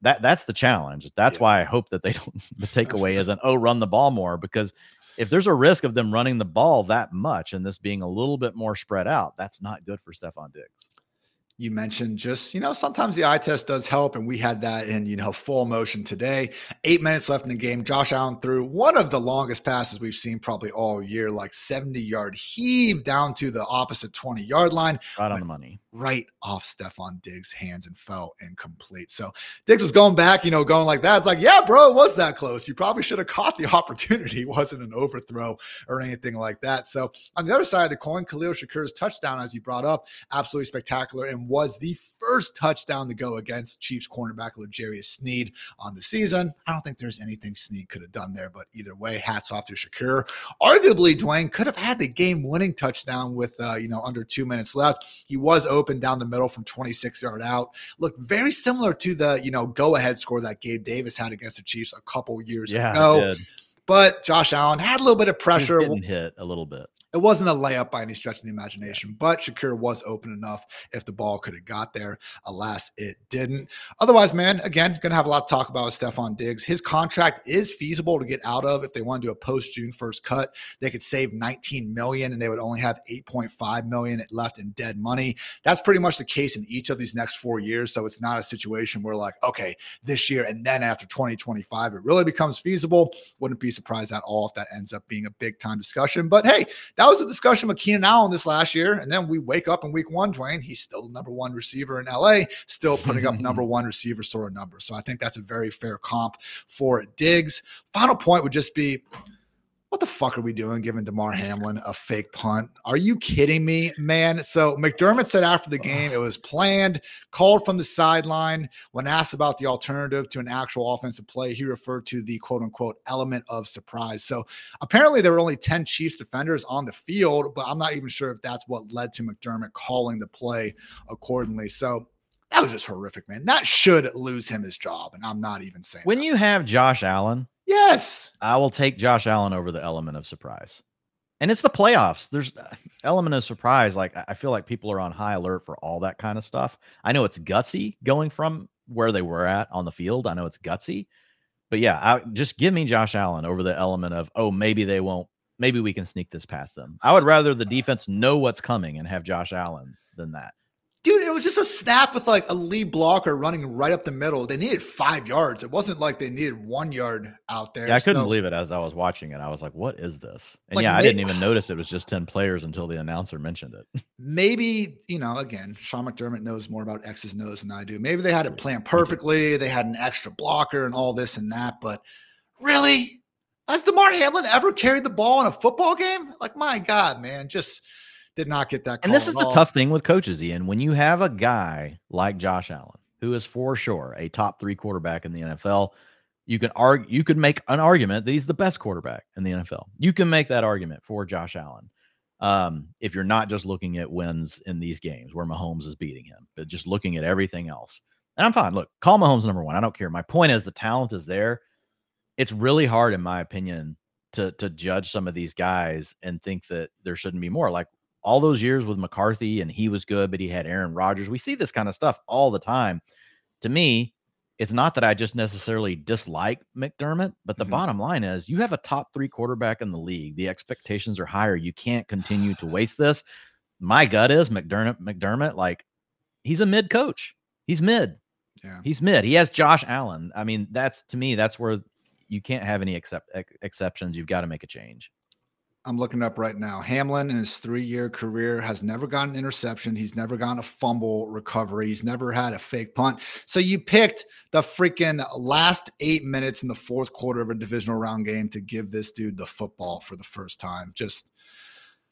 that that's the challenge. That's yeah. why I hope that they don't. The takeaway isn't oh run the ball more because if there's a risk of them running the ball that much and this being a little bit more spread out, that's not good for Stefon Diggs you mentioned just you know sometimes the eye test does help and we had that in you know full motion today eight minutes left in the game josh allen threw one of the longest passes we've seen probably all year like 70 yard heave down to the opposite 20 yard line right on the money right off stefon diggs hands and fell incomplete. So diggs was going back you know going like that. It's like yeah bro it was that close. You probably should have caught the opportunity. It wasn't an overthrow or anything like that. So on the other side of the coin khalil Shakir's touchdown as you brought up absolutely spectacular and was the first touchdown to go against Chiefs cornerback L'Jarius Sneed on the season. I don't think there's anything Sneed could have done there, but either way, hats off to Shakir. Arguably, Dwain could have had the game-winning touchdown with uh, you know under two minutes left. He was open down the middle from 26 yard out. Looked very similar to the you know go-ahead score that Gabe Davis had against the Chiefs a couple years yeah, ago. But Josh Allen had a little bit of pressure. hit a little bit. It wasn't a layup by any stretch of the imagination, but Shakir was open enough if the ball could have got there. Alas, it didn't. Otherwise, man, again, going to have a lot to talk about with Stefon Diggs. His contract is feasible to get out of if they want to do a post June 1st cut. They could save 19 million and they would only have 8.5 million left in dead money. That's pretty much the case in each of these next four years. So it's not a situation where like, okay, this year and then after 2025, it really becomes feasible. Wouldn't be surprised at all if that ends up being a big time discussion. But hey, that was a discussion with Keenan Allen this last year. And then we wake up in week one, Dwain, he's still the number one receiver in LA, still putting up number one receiver sort of numbers. So I think that's a very fair comp for Diggs. Final point would just be what the fuck are we doing giving Damar Hamlin a fake punt? Are you kidding me, man? So McDermott said after the game it was planned, called from the sideline. When asked about the alternative to an actual offensive play, he referred to the quote unquote element of surprise. So apparently there were only 10 Chiefs defenders on the field, but I'm not even sure if that's what led to McDermott calling the play accordingly. So that was just horrific, man. That should lose him his job. And I'm not even saying when that. you have Josh Allen Yes. I will take Josh Allen over the element of surprise. And it's the playoffs. There's uh, element of surprise. Like I feel like people are on high alert for all that kind of stuff. I know it's gutsy going from where they were at on the field. I know it's gutsy. But yeah, I, just give me Josh Allen over the element of, oh, maybe they won't, maybe we can sneak this past them. I would rather the defense know what's coming and have Josh Allen than that. Dude, it was just a snap with like a lead blocker running right up the middle. They needed five yards. It wasn't like they needed one yard out there. Yeah, I couldn't believe it as I was watching it. I was like, what is this? And like, yeah, I didn't even notice it was just 10 players until the announcer mentioned it. Maybe, you know, again, Sean McDermott knows more about X's nose than I do. Maybe they had it planned perfectly. They had an extra blocker and all this and that. But really? Has Damar Hamlin ever carried the ball in a football game? Like, my God, man, just – did not get that. and this is the all. tough thing with coaches, Ian. When you have a guy like Josh Allen, who is for sure a top three quarterback in the NFL, you can argue, you could make an argument that he's the best quarterback in the NFL. You can make that argument for Josh Allen. Um, if you're not just looking at wins in these games where Mahomes is beating him, but just looking at everything else. And I'm fine. Look, call Mahomes number one. I don't care. My point is the talent is there. It's really hard, in my opinion, to to judge some of these guys and think that there shouldn't be more. Like all those years with McCarthy and he was good, but he had Aaron Rodgers. We see this kind of stuff all the time. To me, it's not that I just necessarily dislike McDermott, but the mm-hmm. bottom line is you have a top three quarterback in the league. The expectations are higher. You can't continue to waste this. My gut is McDermott, McDermott, like he's a mid coach. He's mid. Yeah. He's mid. He has Josh Allen. I mean, that's to me, that's where you can't have any except ex- exceptions. You've got to make a change. I'm looking up right now. Hamlin in his three year career has never gotten an interception. He's never gotten a fumble recovery. He's never had a fake punt. So you picked the freaking last eight minutes in the fourth quarter of a divisional round game to give this dude the football for the first time. Just,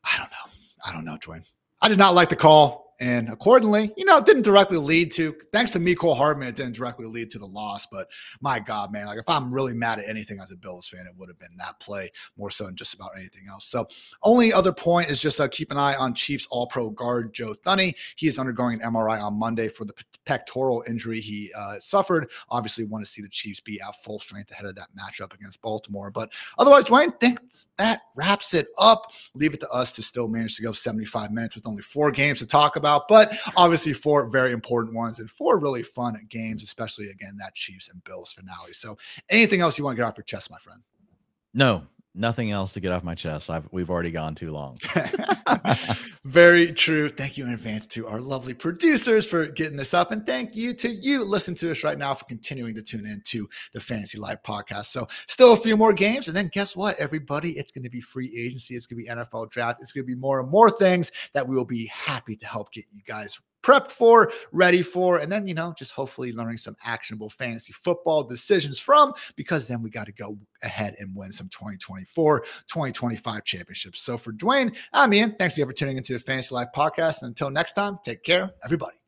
I don't know. I don't know, Dwain. I did not like the call. And accordingly, you know, it didn't directly lead to, thanks to Mecole Hardman, it didn't directly lead to the loss. But my God, man, like if I'm really mad at anything as a Bills fan, it would have been that play more so than just about anything else. So, only other point is just uh, keep an eye on Chiefs All Pro guard Joe Thuney. He is undergoing an MRI on Monday for the pectoral injury he uh, suffered. Obviously, want to see the Chiefs be at full strength ahead of that matchup against Baltimore. But otherwise, Dwain, thinks that wraps it up. Leave it to us to still manage to go 75 minutes with only four games to talk about about, but obviously four very important ones and four really fun games, especially again that Chiefs and Bills finale. So, anything else you want to get off your chest, my friend? No, nothing else to get off my chest. I've we've already gone too long. Very true. Thank you in advance to our lovely producers for getting this up, and thank you to you listen to us right now for continuing to tune in to the Fantasy Life podcast. So, still a few more games, and then guess what, everybody? It's going to be free agency. It's going to be NFL draft. It's going to be more and more things that we will be happy to help get you guys prepped for, ready for, and then, you know, just hopefully learning some actionable fantasy football decisions from, because then we got to go ahead and win some 2024, 2025 championships. So for Dwain, I'm Ian. Thanks again for tuning into the Fantasy Life podcast. And until next time, take care, everybody.